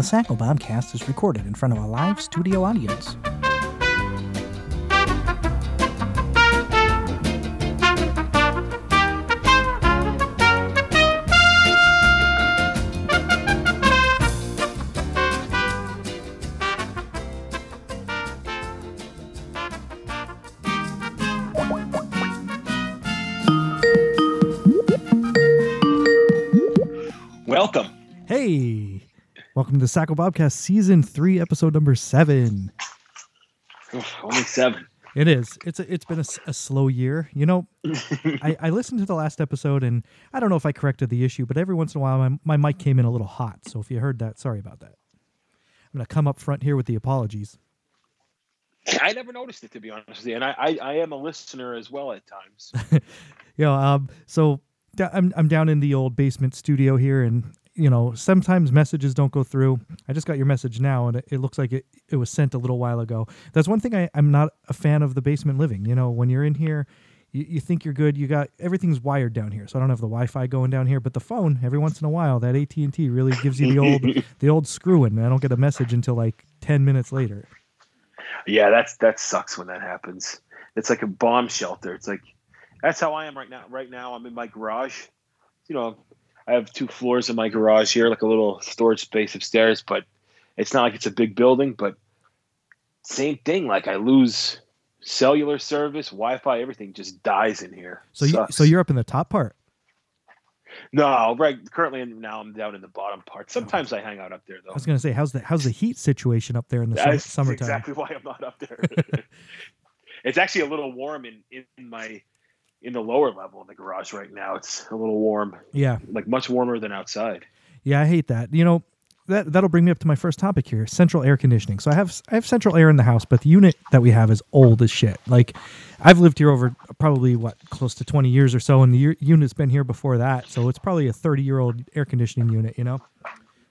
The Sacco Bobcast is recorded in front of a live studio audience. Welcome to the Sacco Bobcast Season 3, Episode number 7. Oof, only seven. It is. It's a, It's been a slow year. You know, I, I listened to the last episode and I don't know if I corrected the issue, but every once in a while my, my mic came in a little hot. So if you heard that, sorry about that. I'm going to come up front here with the apologies. I never noticed it to be honest with you, and I, I, I am a listener as well at times. you know, um, so I'm I'm down in the old basement studio here, and you know, sometimes messages don't go through. I just got your message now, and it, it looks like it, it was sent a little while ago. That's one thing I, I'm not a fan of the basement living. You know, when you're in here, you, you think you're good. You got everything's wired down here, so I don't have the Wi-Fi going down here. But the phone, every once in a while, that AT and T really gives you the old the old screwing. and I don't get a message until like ten minutes later. yeah, that's that sucks when that happens. It's like a bomb shelter. It's like that's how I am right now. Right now, I'm in my garage. You know, I have two floors in my garage here, like a little storage space upstairs. But it's not like it's a big building. But same thing. Like I lose cellular service, Wi-Fi, everything just dies in here. So you, so you're up in the top part. no right. Currently, now I'm down in the bottom part. Oh. Sometimes I hang out up there though. I was gonna say, how's the how's the heat situation up there in the That's summertime? exactly why I'm not up there. it's actually a little warm in, in my in the lower level of the garage right now. It's a little warm, Yeah, like much warmer than outside. Yeah, I hate that. You know, that that'll bring me up to my first topic here: central air conditioning. So I have I have central air in the house, but the unit that we have is old as shit. Like, I've lived here over probably what close to twenty years or so, and the unit's been here before that. So it's probably a thirty year old air conditioning unit. You know,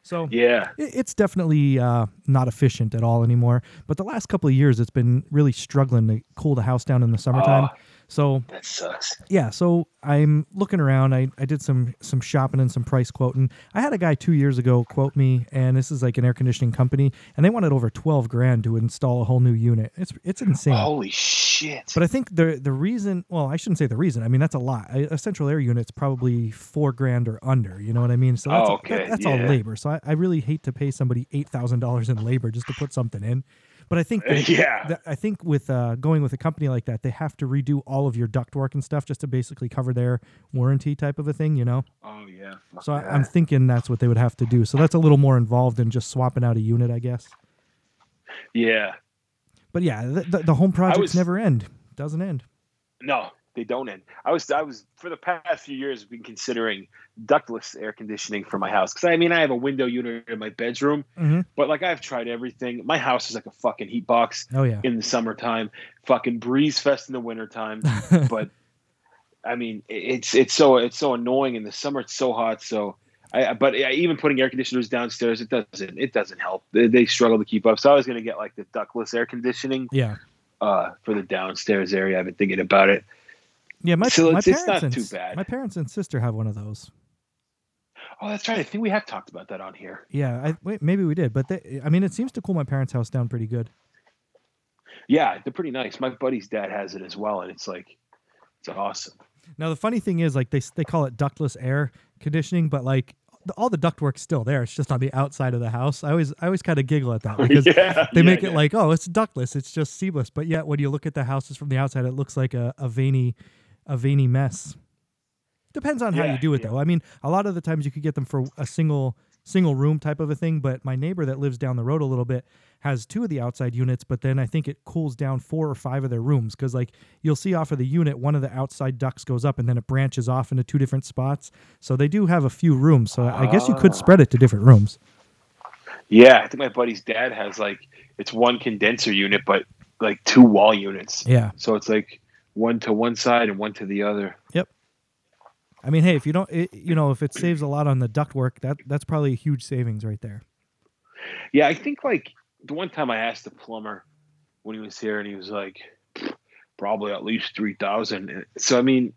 so Yeah, it's definitely uh, not efficient at all anymore. But the last couple of years, it's been really struggling to cool the house down in the summertime. Oh. So that sucks. yeah so i'm looking around. I, I did some some shopping and some price quoting. I had a guy two years ago quote me and this is like an air conditioning company and they wanted over 12 grand to install a whole new unit. It's it's insane. Holy shit! but i think the the reason well i shouldn't say the reason. I mean that's a lot. A, a central air unit's probably four grand or under you know what i mean? So that's, Oh, okay, that- that's all labor. So I, I really hate to pay somebody $8000 in labor just to put something in but I think that- Yeah. that- I think with uh, going with a company like that, they have to redo all of your ductwork and stuff just to basically cover their warranty type of a thing, you know. oh yeah. So I, I'm thinking that's what they would have to do. So that's a little more involved than just swapping out a unit, I guess. yeah. But yeah, the, the, the home projects was- never end. Doesn't end. No, they don't end. I was I was for the past few years been considering ductless air conditioning for my house because I mean I have a window unit in my bedroom, Mhm. but like I've tried everything. My house is like a fucking heat box. Oh yeah. in the summertime, fucking breeze fest in the wintertime. but I mean, it's it's so it's so annoying in the summer. It's so hot. So I but I- even putting air conditioners downstairs, it doesn't it doesn't help. They, they struggle to keep up. So I was gonna get like the ductless air conditioning yeah. uh, for the downstairs area. I've been thinking about it. Yeah. My, So my parents not and, too bad. My parents and sister have one of those. Oh, that's right. I think we have talked about that on here. Yeah. I, wait, maybe we did, but they, I mean, it seems to cool my parents' house down pretty good. Yeah, they're pretty nice. My buddy's dad has it as well, and it's like it's awesome. Now the funny thing is, like they they call it ductless air conditioning, but like all the ductwork's still there. It's just on the outside of the house. I always I always kind of giggle at that because yeah, they yeah, make it yeah. like, oh, it's ductless, it's just seamless. But yet when you look at the houses from the outside, it looks like a, a veiny a veiny mess. Depends on how you do it yeah. though. I mean, a lot of the times you could get them for a single single room type of a thing, but my neighbor that lives down the road a little bit has two of the outside units, but then I think it cools down four or five of their rooms because like you'll see off of the unit, one of the outside ducts goes up and then it branches off into two different spots. So they do have a few rooms. So I guess you could Ah. spread it to different rooms. Yeah, I think my buddy's dad has like it's one condenser unit, but like two wall units. Yeah. So it's like one to one side and one to the other. Yep. I mean, hey, if you don't, it, you know, if it saves a lot on the ductwork, that that's probably a huge savings right there. Yeah, I think like the one time I asked the plumber when he was here, and he was like, probably at least three thousand. So I mean,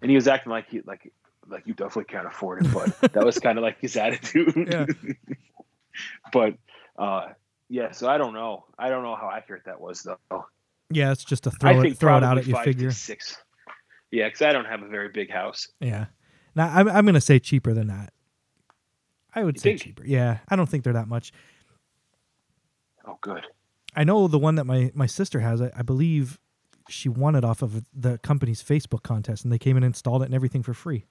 and he was acting like he like like you definitely can't afford it, but that was kind of like his attitude. Yeah. but uh, yeah. So I don't know. I don't know how accurate that was though. Yeah, it's just to throw it throw it out at you figure. six. Yeah, because I don't have a very big house. Yeah. Now I'm I'm gonna say cheaper than that. I would You say think? cheaper. Yeah, I don't think they're that much. Oh, good. I know the one that my my sister has. I, I believe she won it off of the company's Facebook contest, and they came and installed it and everything for free.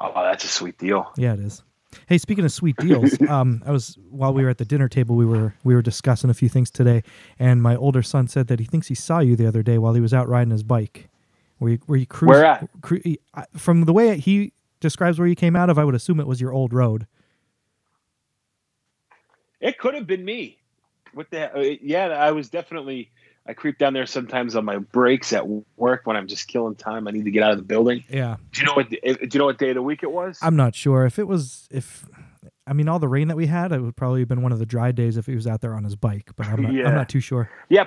Oh, that's a sweet deal. Yeah, it is. Hey, speaking of sweet deals, um, I was while we were at the dinner table, we were we were discussing a few things today, and my older son said that he thinks he saw you the other day while he was out riding his bike. Were you were you cruising? Where at? Cru- from the way he describes where you came out of, I would assume it was your old road. It could have been me. What the? uh, Yeah, I was definitely. I creep down there sometimes on my breaks at work when I'm just killing time. I need to get out of the building. Yeah, Do you know what? Do you know what day of the week it was? I'm not sure if it was if. I mean, all the rain that we had, it would probably have been one of the dry days if he was out there on his bike. But I'm not, Yeah. I'm not too sure. yeah,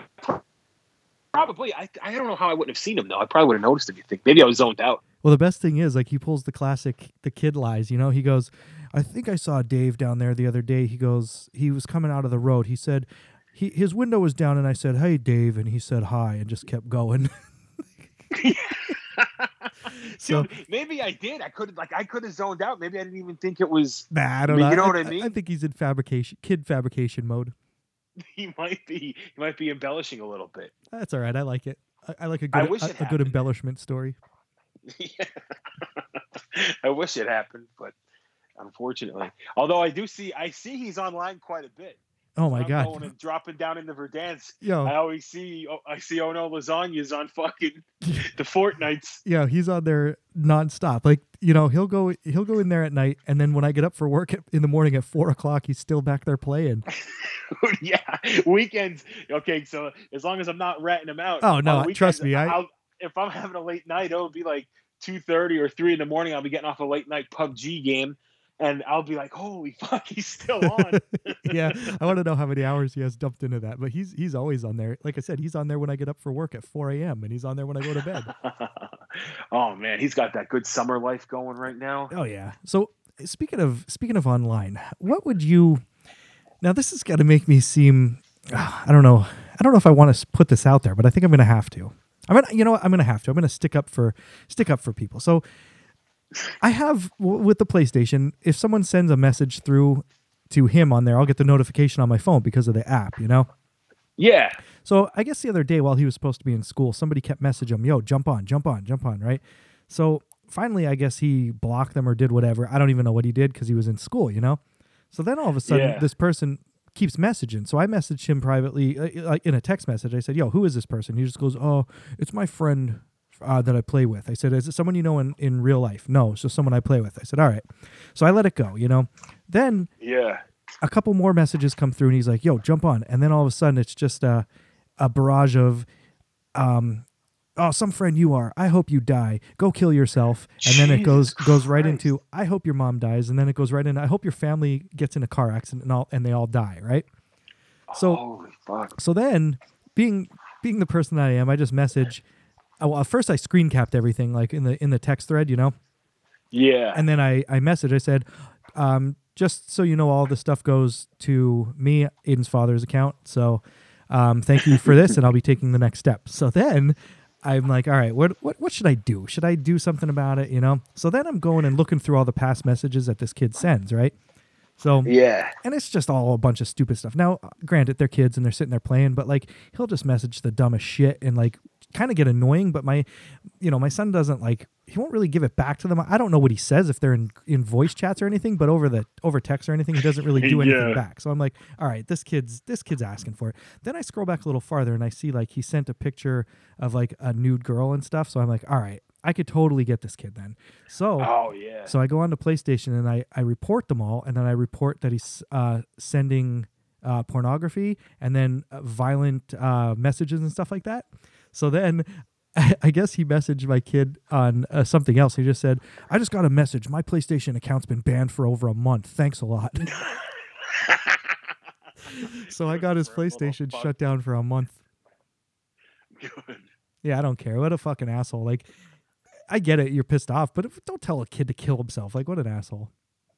probably. I I don't know how I wouldn't have seen him though. I probably would have noticed him. You think? Maybe I was zoned out. Well, the best thing is like he pulls the classic the kid lies, you know. He goes, "I think I saw Dave down there the other day." He goes, he was coming out of the road. He said he his window was down and I said, "Hey, Dave." And he said, "Hi." and just kept going. So- maybe I did. I could like I could have zoned out. Maybe I didn't even think it was. nah, I don't mean, know. you know what I mean? I think he's in fabrication kid fabrication mode. He might be. He might be embellishing a little bit. That's all right. I like it. I, I like a I good a, a good embellishment story. I wish it happened, but unfortunately, although I do see, I see he's online quite a bit. Oh my I'm god. Going and dropping down into Verdansk. Yo, I always see. Oh, I see. Ono lasagna's on fucking the fortnights. yeah, he's on there nonstop. Like you know, he'll go he'll go in there at night, and then when I get up for work at, in the morning at four o'clock, he's still back there playing. yeah, weekends. Okay, so as long as I'm not ratting him out. Oh, no, weekends, trust me, I- I'll, if I'm having a late night, it'll be like two thirty or three in the morning. I'll be getting off a late night PUBG game, and I'll be like, "Holy fuck, he's still on." yeah, I want to know how many hours he has dumped into that. But he's he's always on there. Like I said, he's on there when I get up for work at 4 a.m. and he's on there when I go to bed. oh man, he's got that good summer life going right now. oh yeah. So speaking of speaking of online, what would you? Now this is got to make me seem. ah, I don't know. I don't know if I want to put this out there, but I think I'm going to have to. I'm gonna, you know what? I'm going to have to. I'm going to stick up for stick up for people. So I have with the PlayStation. If someone sends a message through to him on there, I'll get the notification on my phone because of the app. You know. Yeah, So I guess the other day while he was supposed to be in school, somebody kept messaging him, "Yo, jump on, jump on, jump on!" Right? So finally, I guess he blocked them or did whatever. I don't even know what he did because he was in school, you know. So then all of a sudden, Yeah. this person keeps messaging. So I messaged him privately, uh, like in a text message. I said, "Yo, who is this person?" He just goes, "Oh, it's my friend." Uh, that I play with. I said, "Is it someone you know in, in real life?" No, it's just someone I play with. I said, "All right." So I let it go, you know. Then yeah. a couple more messages come through and he's like, "Yo, jump on!" And then all of a sudden, it's just a a barrage of, um, "Oh, some friend you are. I hope you die. Go kill yourself." And then it goes Jesus goes right Christ. into, "I hope your mom dies." And then it goes right into, "I hope your family gets in a car accident and all and they all die." Right. So holy fuck. so then, being being the person that I am, I just message. Well, at first I screen capped everything like in the in the text thread, you know. Yeah. And then I, I messaged, I said, um, just so you know, all the stuff goes to me, Aiden's father's account. So um, thank you for this, and I'll be taking the next step. So then I'm like, all right, what, what, what should I do? Should I do something about it? You know? So then I'm going and looking through all the past messages that this kid sends, right? So, yeah. and it's just all a bunch of stupid stuff. Now, granted, they're kids and they're sitting there playing, but like he'll just message the dumbest shit and like kind of get annoying. But my, you know, my son doesn't like he won't really give it back to them. I don't know what he says if they're in in voice chats or anything, but over the over text or anything, he doesn't really do anything Yeah. back. So I'm like, all right, this kid's this kid's asking for it. Then I scroll back a little farther and I see like he sent a picture of like a nude girl and stuff. So I'm like, all right, I could totally get this kid then. So. Oh yeah. So I go on to PlayStation and I, I report them all, and then I report that he's uh, sending uh, pornography and then uh, violent uh, messages and stuff like that. So then I guess he messaged my kid on uh, something else. He just said, I just got a message. My PlayStation account's been banned for over a month. Thanks a lot. so I got his PlayStation shut down for a month. Good. Yeah, I don't care. What a fucking asshole. Like, I get it. You're pissed off, but don't tell a kid to kill himself. Like, what an asshole.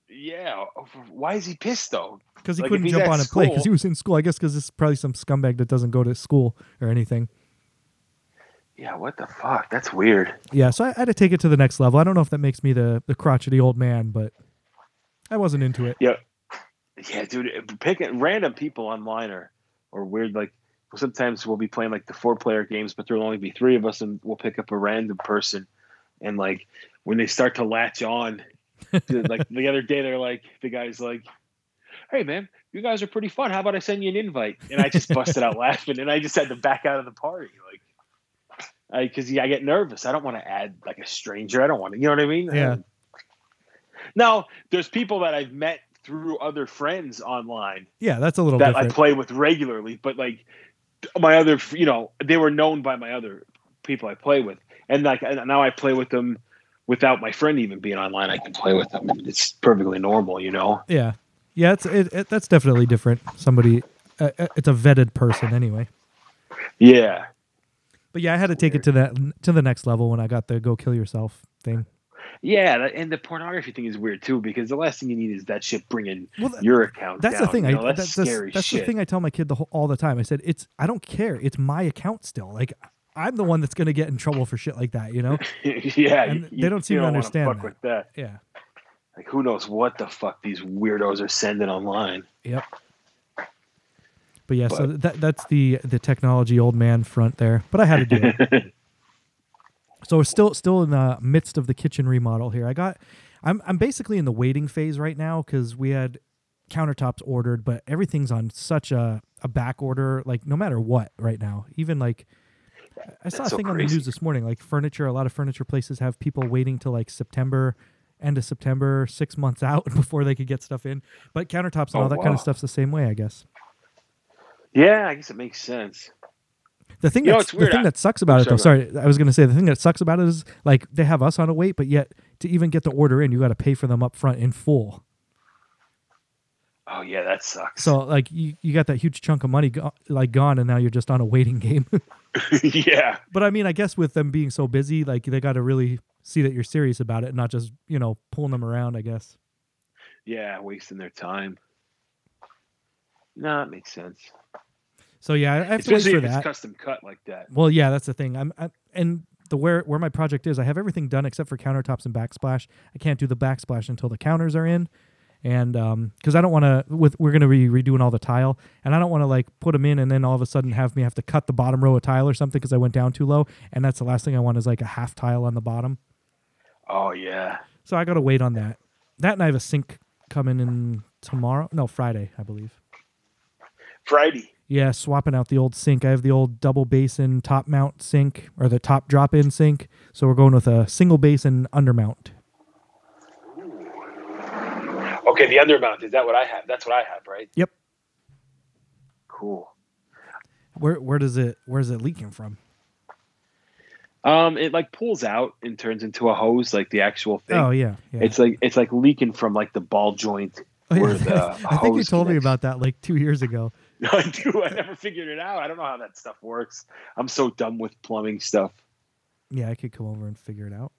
Yeah. Why is he pissed though? Because he Like, couldn't jump on and play because he was in school. I guess because this is probably some scumbag that doesn't go to school or anything. Yeah. What the fuck? That's weird. Yeah, so I, I had to take it to the next level. I don't know if that makes me the the crotchety old man, but I wasn't into it. Yeah. Yeah, dude. Eh, Picking random people online are or weird. Like sometimes we'll be playing like the four player games, but there'll only be three of us, and we'll pick up a random person, and like when they start to latch on, to, like the other day, they're like the guy's like. Hey man, you guys are pretty fun. How about I send you an invite? And I just busted out laughing, and I just had to back out of the party, like, because yeah, I get nervous. I don't want to add like a stranger. I don't want to, you know what I mean? Yeah. Now, there's people that I've met through other friends online Yeah, that's a little that different. I play with regularly, but like my other, you know, they were known by my other people I play with, and like and now I play with them without my friend even being online. I can play with them. It's perfectly normal, you know. yeah, yeah, it's it, it, that's definitely different. Somebody, uh, uh, it's a vetted person anyway. Yeah, But yeah, I had to take it to that to the next level when I got the go kill yourself thing. yeah, and the pornography thing is weird too because the last thing you need is that shit bringing Well, th- your account. That's down, the thing. you I know? that's, that's, that's, scary that's shit. the thing I tell my kid the whole, all the time. I said it's I don't care. It's my account still. Like I'm the one that's going to get in trouble for shit like that. You know? yeah, you- they don't seem to understand fuck that. with that. Yeah. Like who knows what the fuck these weirdos are sending online. Yep. But yeah, so that that's the the technology old man front there. But I had to do it. so we're still still in the midst of the kitchen remodel here. I got I'm I'm basically in the waiting phase right now because we had countertops ordered, but everything's on such a, a back order, like no matter what right now. Even like I saw That's a so thing on the news this morning, like furniture, a lot of furniture places have people waiting till like September, end of September, six months out before they could get stuff in. But countertops and Oh, all that kind of stuff's the same way, I guess. Yeah, I guess it makes sense. The thing You know, the thing I- that sucks about it though, sorry, I was gonna say the thing that sucks about it is like they have us on a wait, but yet to even get the order in, you got to pay for them up front in full. Oh yeah, that sucks. So like you, you got that huge chunk of money go- like gone, and now you're just on a waiting game. yeah, but I mean, I guess with them being so busy, like they got to really see that you're serious about it, and not just you know pulling them around. I guess. yeah, wasting their time. No, that makes sense. So yeah, I have to wait Especially for if that. it's custom cut like that. Well, yeah, that's the thing. I'm, i and the where where my project is, I have everything done except for countertops and backsplash. I can't do the backsplash until the counters are in, and um, because I don't want to with we're gonna be redoing all the tile, and I don't want to like put them in and then all of a sudden have me have to cut the bottom row of tile or something because I went down too low, and that's the last thing I want is like a half tile on the bottom. Oh yeah. So I got to wait on that. That and I have a sink coming in tomorrow. No, Friday, I believe. Friday. Yeah, swapping out the old sink. I have the old double basin top mount sink or the top drop in sink. So we're going with a single basin undermount. Okay, the undermount is that what I have? That's what I have, right? Yep. Cool. Where where does it where is it leaking from? Um, it like pulls out and turns into a hose, like the actual thing. Oh yeah, yeah. It's like it's like leaking from like the ball joint. Oh, yeah. where the I think you hose told me about that like two years ago. I do. I never figured it out. I don't know how that stuff works. I'm so dumb with plumbing stuff. Yeah, I could come over and figure it out.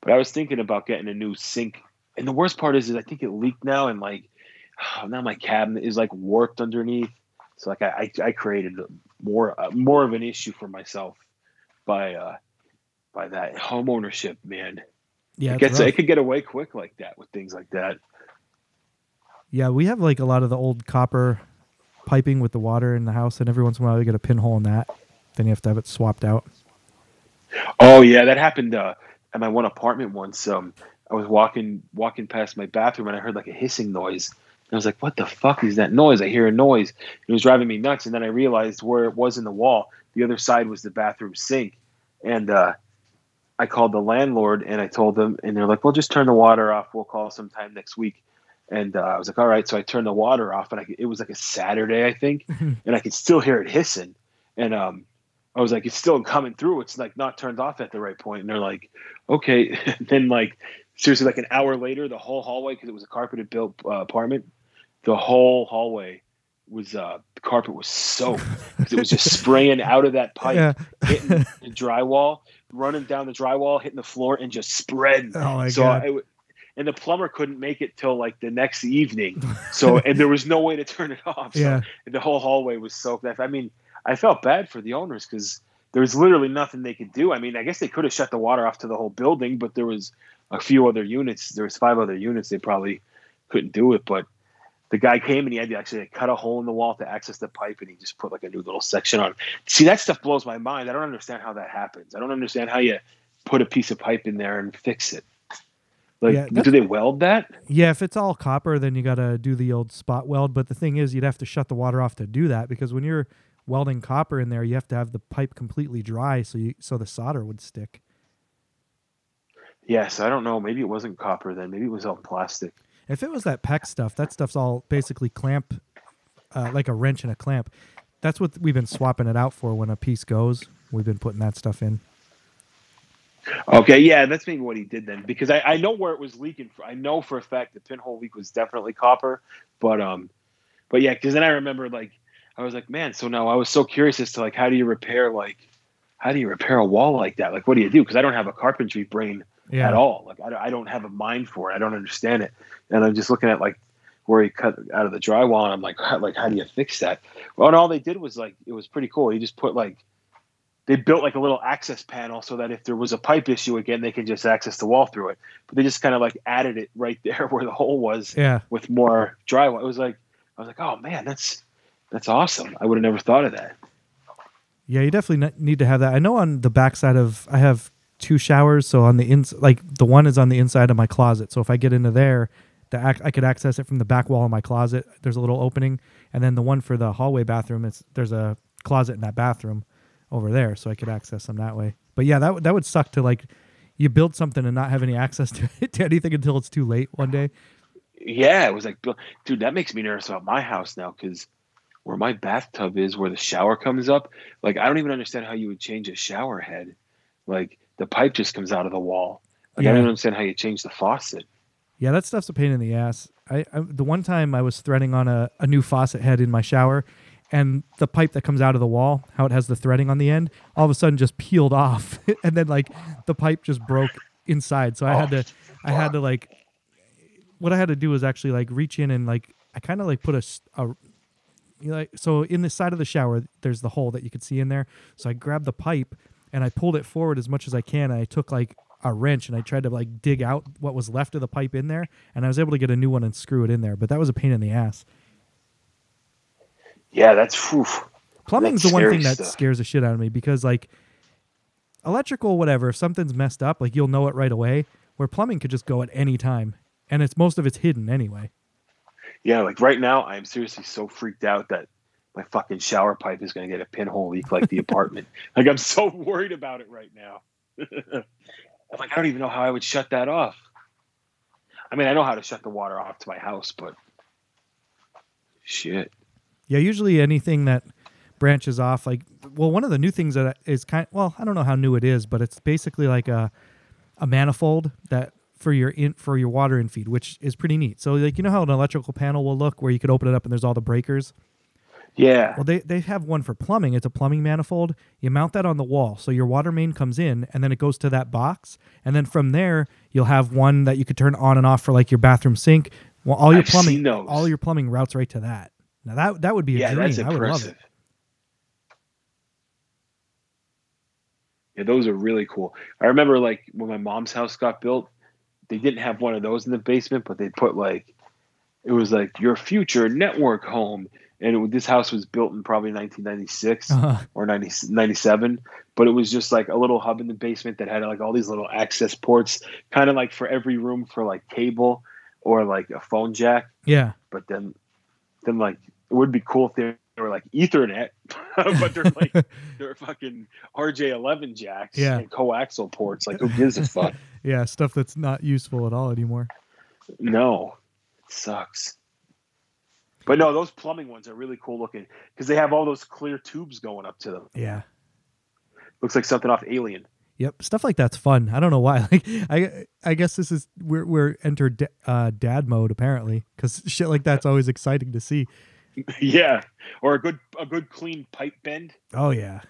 But I was thinking about getting a new sink. And the worst part is, is I think it leaked now, and like now my cabinet is like warped underneath. So like I I, I created more uh, more of an issue for myself by uh by that home ownership, man. Yeah, it gets rough. it could get away quick like that with things like that. Yeah. We have like a lot of the old copper piping with the water in the house, and every once in a while you get a pinhole in that. Then you have to have it swapped out. Oh yeah, that happened uh, at my one apartment once. Um, I was walking walking past my bathroom and I heard like a hissing noise. And I was like, "What the fuck is that noise?" I hear a noise. It was driving me nuts. And then I realized where it was in the wall. The other side was the bathroom sink. And uh, I called the landlord and I told them, and they're like, "Well, just turn the water off. We'll call sometime next week." And uh, I was like, "All right." So I turned the water off, and I, it was like a Saturday, I think, and I could still hear it hissing. And um, I was like, it's still coming through. It's like not turned off at the right point. And they're like, okay. then like seriously, like an hour later, the whole hallway, because it was a carpeted built uh, apartment, the whole hallway was uh, the carpet was soaked 'Cause it was just spraying out of that pipe, Yeah. hitting the drywall, running down the drywall, hitting the floor, and just spreading. Oh my so god. I, and the plumber couldn't make it till like the next evening. So and there was no way to turn it off. So Yeah. the whole hallway was soaked. I mean, I felt bad for the owners because there was literally nothing they could do. I mean, I guess they could have shut the water off to the whole building, but there was a few other units. There was five other units. They probably couldn't do it, but the guy came and he had to actually cut a hole in the wall to access the pipe, and he just put like a new little section on. See, that stuff blows my mind. I don't understand how that happens. I don't understand how you put a piece of pipe in there and fix it. Like, Yeah, do they weld that? Yeah, if it's all copper, then you got to do the old spot weld. But the thing is, you'd have to shut the water off to do that because when you're welding copper in there, you have to have the pipe completely dry so you so the solder would stick. Yes, I don't know. Maybe it wasn't copper then. Maybe it was all plastic. If it was that PEX stuff, that stuff's all basically clamp, uh, like a wrench and a clamp. That's what we've been swapping it out for when a piece goes. We've been putting that stuff in. Okay, yeah, that's maybe what he did then, because I, I know where it was leaking. For, I know for a fact the pinhole leak was definitely copper, but um, but yeah, because then I remember like I was like, man, so now I was so curious as to like how do you repair like how do you repair a wall like that? Like, what do you do? Because I don't have a carpentry brain Yeah. at all. Like, I, don't- I don't have a mind for it. I don't understand it, and I'm just looking at like where he cut out of the drywall, and I'm like, like how do you fix that? Well, and all they did was like it was pretty cool. He just put like they built like a little access panel so that if there was a pipe issue again, they could just access the wall through it. But they just kind of like added it right there where the hole was Yeah. with more drywall. It was like I was like, oh man, that's that's awesome. I would have never thought of that. Yeah, you definitely need to have that. I know on the backside of I have two showers, so on the ins like the one is on the inside of my closet. So if I get into there, the ac- I could access it from the back wall of my closet. There's a little opening, and then the one for the hallway bathroom, it's there's a closet in that bathroom over there, so I could access them that way. But yeah, that would that would suck to like you build something and not have any access to, it, to anything until it's too late one day. Yeah, it was like, dude, that makes me nervous about my house now because where my bathtub is, where the shower comes up, like I don't even understand how you would change a shower head. Like the pipe just comes out of the wall. Like I don't understand how you change the faucet. Yeah, that stuff's a pain in the ass. I, I the one time I was threading on a, a new faucet head in my shower, and the pipe that comes out of the wall, how it has the threading on the end, all of a sudden just peeled off, and then like the pipe just broke inside. So I had Oh, to, I had to like, what I had to do was actually like reach in and like I kind of like put a, you know, like so in the side of the shower there's the hole that you could see in there. So I grabbed the pipe and I pulled it forward as much as I can. And I took like a wrench and I tried to like dig out what was left of the pipe in there, and I was able to get a new one and screw it in there. But that was a pain in the ass. Yeah, that's whew. Plumbing's That's the one thing that stuff. scares the shit out of me because like electrical, whatever, if something's messed up, like you'll know it right away. Where plumbing could just go at any time, and it's most of it's hidden anyway. Yeah, like right now, I'm seriously so freaked out that my fucking shower pipe is going to get a pinhole leak like the apartment. Like I'm so worried about it right now. I'm like, I don't even know how I would shut that off. I mean, I know how to shut the water off to my house, but shit. Yeah, usually anything that branches off, like, well, one of the new things that is kind, well, I don't know how new it is, but it's basically like a a manifold that for your in for your water in feed, which is pretty neat. So, like, you know how an electrical panel will look, where you could open it up and there's all the breakers. Yeah. Well, they they have one for plumbing. It's a plumbing manifold. You mount that on the wall, so your water main comes in, and then it goes to that box, and then from there you'll have one that you could turn on and off for like your bathroom sink. Well, all your I've plumbing, all your plumbing routes right to that. Now that that would be a Yeah, dream. that's I would love impressive. it. Yeah, those are really cool. I remember like when my mom's house got built, they didn't have one of those in the basement, but they put like it was like your future network home, and it, this house was built in probably 1996 Uh, or 90, 97, but it was just like a little hub in the basement that had like all these little access ports, kind of like for every room for like cable or like a phone jack. yeah, But then, then like it would be cool if they were like Ethernet, but they're like they're fucking RJ11 jacks Yeah. and coaxial ports. Like, who gives a fuck? yeah, stuff that's not useful at all anymore. no, it sucks. But no, those plumbing ones are really cool looking because they have all those clear tubes going up to them. Yeah. Looks like something off Alien. Yep, stuff like that's fun. I don't know why. Like, I I guess this is we're we're entered uh, dad mode apparently because shit like that's always exciting to see. yeah, or a good a good clean pipe bend. Oh yeah,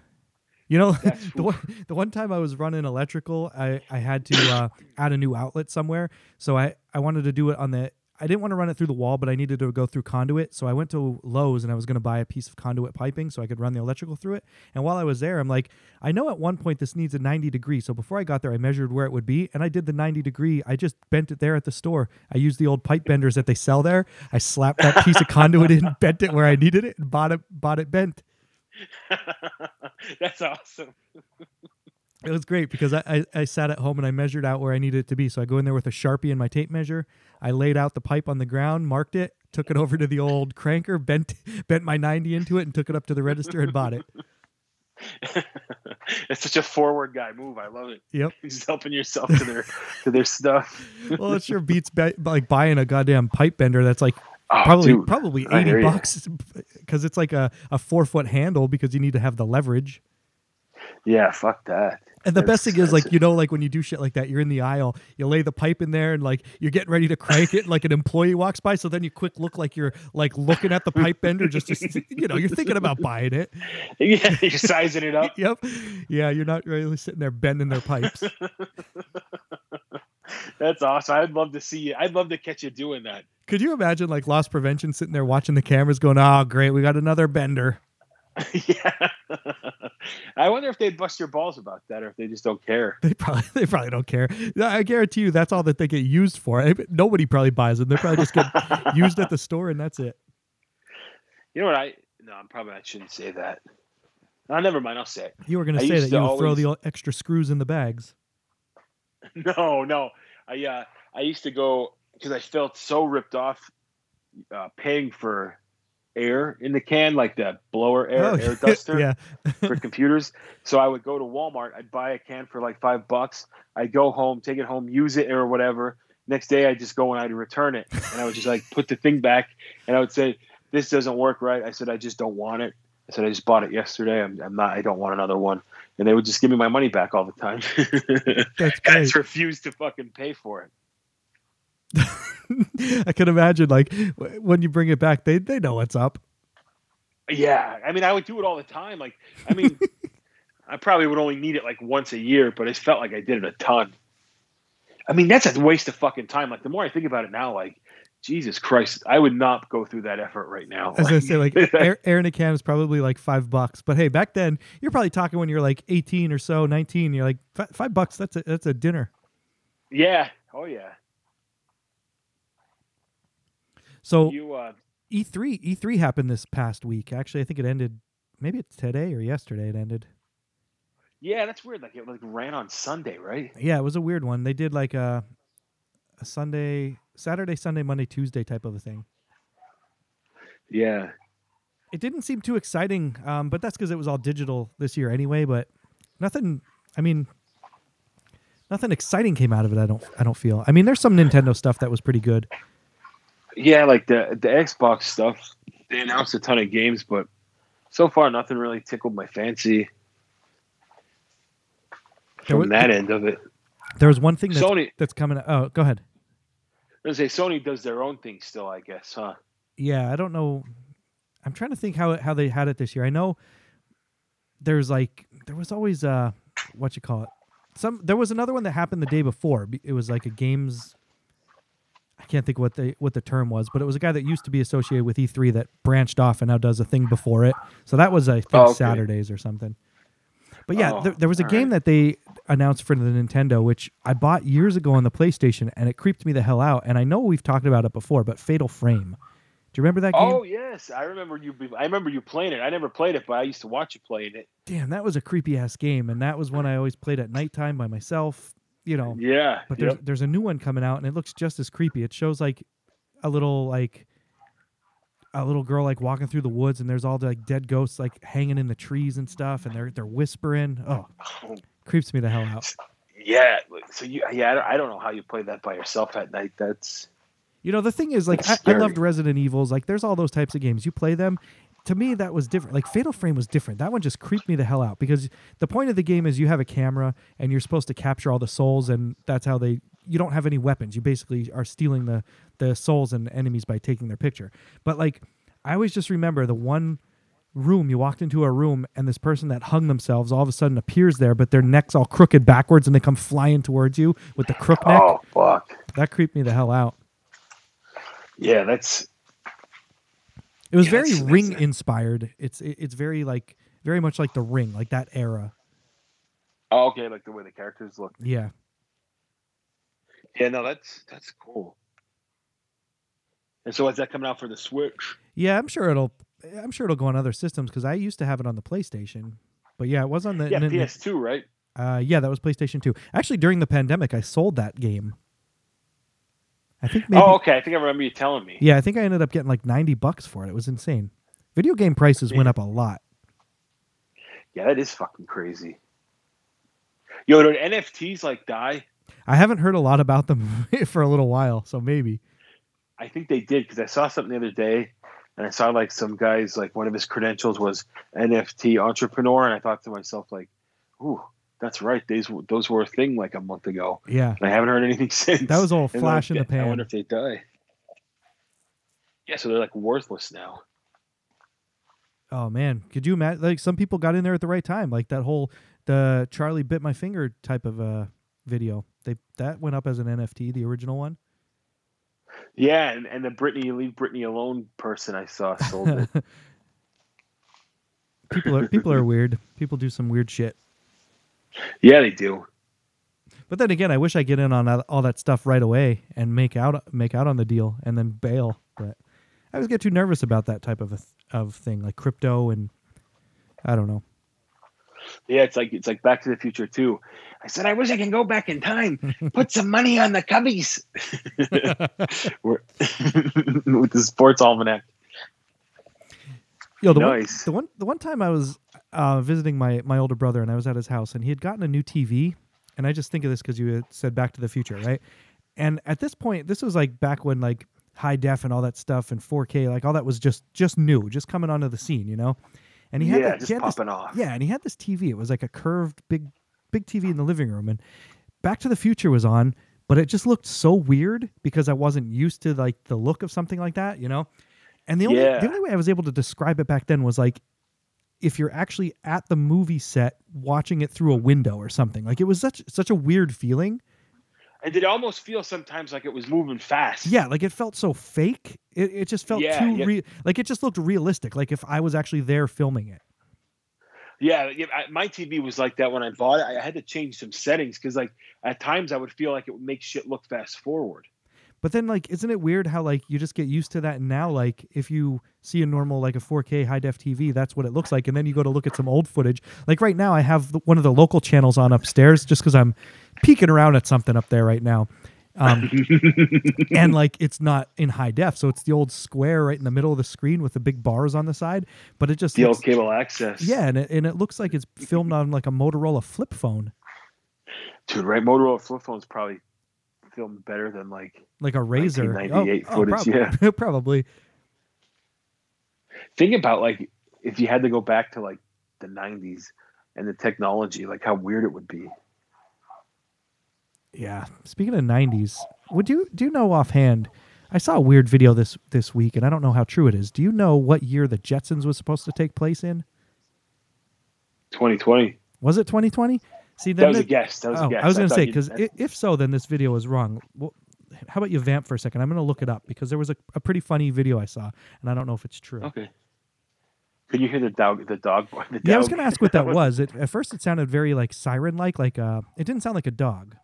You know, the one, the one time I was running electrical, I, I had to uh, add a new outlet somewhere. So I, I wanted to do it on the, I didn't want to run it through the wall, but I needed to go through conduit. So I went to Lowe's and I was going to buy a piece of conduit piping so I could run the electrical through it. And while I was there, I'm like, I know at one point this needs a 90 degree. So before I got there, I measured where it would be and I did the 90 degree. I just bent it there at the store. I used the old pipe benders that they sell there. I slapped that piece of conduit in, bent it where I needed it, and bought it, bought it bent. That's awesome. It was great because I, I, I sat at home and I measured out where I needed it to be. So I go in there with a Sharpie and my tape measure. I laid out the pipe on the ground, marked it, took it over to the old cranker, bent bent my 90 into it and took it up to the register and bought it. it's such a forward guy move. I love it. Yep. just helping yourself to their to their stuff. Well, it sure beats be- like buying a goddamn pipe bender that's like Oh, probably dude, probably 80 bucks because it's like a, a four foot handle because you need to have the leverage. Yeah, fuck that. And the That's best thing is, like, you know, like when you do shit like that, you're in the aisle, you lay the pipe in there, and like you're getting ready to crank it, and like an employee walks by. So then you quick look like you're like looking at the pipe bender, just to, you know, you're thinking about buying it. Yeah, you're sizing it up. Yep. Yeah, you're not really sitting there bending their pipes. That's awesome. I'd love to see you. I'd love to catch you doing that. Could you imagine like loss prevention sitting there watching the cameras, going, "Oh, great, we got another bender." yeah. I wonder if they'd bust your balls about that or if they just don't care. They probably they probably don't care. I guarantee you, that's all that they get used for. Nobody probably buys them. They probably just get used at the store, and that's it. You know what I no, I'm probably I shouldn't say that. No, never mind, I'll say it. You were going to say that you would throw the extra screws in the bags. No, no. I uh I used to go because I felt so ripped off uh, paying for air in the can, like the blower air Oh, air duster yeah. for computers. So I would go to Walmart, I'd buy a can for like five bucks. I'd go home, take it home, use it or whatever. Next day I'd just go and I'd return it. And I would just like put the thing back and I would say, This doesn't work right. I said, I just don't want it. I said, I just bought it yesterday. I'm, I'm not I don't want another one. And they would just give me my money back all the time. That's I just refused to fucking pay for it. I can imagine, like w- when you bring it back, they they know what's up. Yeah, I mean, I would do it all the time. Like, I mean, I probably would only need it like once a year, but it felt like I did it a ton. I mean, that's a waste of fucking time. Like, the more I think about it now, like, Jesus Christ, I would not go through that effort right now. I was gonna say, like in a can is probably like five bucks, but hey, back then you're probably talking when you're like 18 or so, 19. You're like five bucks. That's a that's a dinner. yeah, oh yeah. So You, uh, E3 E3 happened this past week. Actually, I think it ended. Maybe it's today or yesterday. It ended. yeah, that's weird. Like, it like ran on Sunday, right? Yeah, it was a weird one. They did like a a Sunday, Saturday, Sunday, Monday, Tuesday type of a thing. Yeah. It didn't seem too exciting, um, but that's because it was all digital this year anyway. But nothing. I mean, nothing exciting came out of it. I don't. I don't feel. I mean, there's some Nintendo stuff that was pretty good. Yeah, like the the Xbox stuff. They announced a ton of games, but so far nothing really tickled my fancy from was- that end of it. There was one thing that's, Sony, that's coming. Oh, go ahead. I was say Sony does their own thing still, I guess, huh? Yeah, I don't know. I'm trying to think how how they had it this year. I know there's like there was always uh what you call it. Some there was another one that happened the day before. It was like a games. I can't think what the what the term was, but it was a guy that used to be associated with E3 that branched off and now does a thing before it. So that was I think Oh, okay. Saturdays or something. But yeah, Oh, there, there was a game right. that they announced for the Nintendo, which I bought years ago on the PlayStation, and it creeped me the hell out. And I know we've talked about it before, but Fatal Frame. Do you remember that game? Oh yes, I remember you. I remember you playing it. I never played it, but I used to watch you playing it. Damn, that was a creepy ass game, and that was one I always played at nighttime by myself. You know, Yeah, but there's yep. there's a new one coming out, and it looks just as creepy. It shows like a little like a little girl like walking through the woods, and there's all the like dead ghosts like hanging in the trees and stuff, and they're they're whispering. Oh, creeps me the hell out. yeah. So you, yeah, I don't, I don't know how you play that by yourself at night. That's You know, the thing is, like, I, I loved Resident Evils. Like, there's all those types of games. You play them. To me, that was different. Like, Fatal Frame was different. That one just creeped me the hell out because the point of the game is you have a camera and you're supposed to capture all the souls, and that's how they. You don't have any weapons. You basically are stealing the the souls and enemies by taking their picture. But like, I always just remember the one room. You walked into a room, and this person that hung themselves all of a sudden appears there, but their neck's all crooked backwards, and they come flying towards you with the crook neck. Oh fuck. That creeped me the hell out. Yeah, that's It was Yeah, very that's- ring inspired. It's it- it's very like very much like the ring, like that era. oh, okay. Like the way the characters look. Yeah. Yeah, no, that's that's cool. And so, is that coming out for the Switch? Yeah, I'm sure it'll I'm sure it'll go on other systems because I used to have it on the PlayStation. But yeah, it was on the Yeah, Nin- PS2, right? Uh, yeah, that was PlayStation 2. Actually, during the pandemic, I sold that game. I think oh, maybe. oh, okay. I think I remember you telling me. Yeah, I think I ended up getting like 90 bucks for it. It was insane. Video game prices went up a lot. Yeah, that is fucking crazy. Yo, did NFTs like die? I haven't heard a lot about them for a little while, so maybe. I think they did because I saw something the other day, and I saw like some guys like one of his credentials was NFT entrepreneur, and I thought to myself like, "Ooh, that's right. These those were a thing like a month ago, Yeah, and I haven't heard anything since." that was all flash in the pan. I wonder if they die. Yeah, so they're like worthless now. Oh man, could you imagine? Like some people got in there at the right time, like that whole the Charlie bit my finger type of uh video. They that went up as an NFT, the original one. Yeah, and, and the Britney leave Britney alone person I saw sold it. people are people are weird. People do some weird shit. Yeah, they do. But then again, I wish I get in on all- all that stuff right away and make out make out on the deal and then bail. But I always get too nervous about that type of a th- of thing, like crypto and I don't know. Yeah, it's like it's like Back to the Future too. I said I wish I can go back in time, put some money on the Cubbies. With the sports almanac. Yo, the Nice. one the one the one time I was uh, visiting my my older brother and I was at his house and he had gotten a new TV and I just think of this because you had said Back to the Future, right? And at this point, this was like back when like high def and all that stuff and 4K, like all that was just just new, just coming onto the scene, you know. And he had, yeah, that- he just had this popping off. Yeah, and he had this TV. It was like a curved big big TV in the living room and Back to the Future was on, but it just looked so weird because I wasn't used to like the look of something like that, you know? And the only Yeah. the only way I was able to describe it back then was like if you're actually at the movie set watching it through a window or something. Like it was such such a weird feeling. And did it almost feel sometimes like it was moving fast? Yeah, like it felt so fake. It it just felt Yeah, too yeah. re- like it just looked realistic like if I was actually there filming it. Yeah, yeah, my TV was like that when I bought it. I had to change some settings because, like, at times I would feel like it would make shit look fast forward. But then, like, isn't it weird how like you just get used to that? And now, like, if you see a normal like a 4K high def TV, that's what it looks like. And then you go to look at some old footage. Like right now, I have the, one of the local channels on upstairs just because I'm peeking around at something up there right now. Um, and like it's not in high def, so it's the old square right in the middle of the screen with the big bars on the side. But it just The looks, old cable access. yeah, and it, and it looks like it's filmed on like a Motorola flip phone, dude, right? Motorola flip phones probably filmed better than like. like a Razr. 1998 oh, footage, probably, yeah. probably. Think about like if you had to go back to like the '90s and the technology, like how weird it would be. Yeah. Speaking of '90s, would you do you know offhand? I saw a weird video this this week, and I don't know how true it is. Do you know what year the Jetsons was supposed to take place in? 2020. Was it 2020? See, That was a guess. That was oh, a guess. I was going to say because if so, then this video is wrong. Well, how about you vamp for a second? I'm going to look it up because there was a, a pretty funny video I saw, and I don't know if it's true. Okay. Could you hear the dog? The dog. The Yeah, I was going to ask what that was. It, at first, it sounded very like siren like, like uh, it didn't sound like a dog.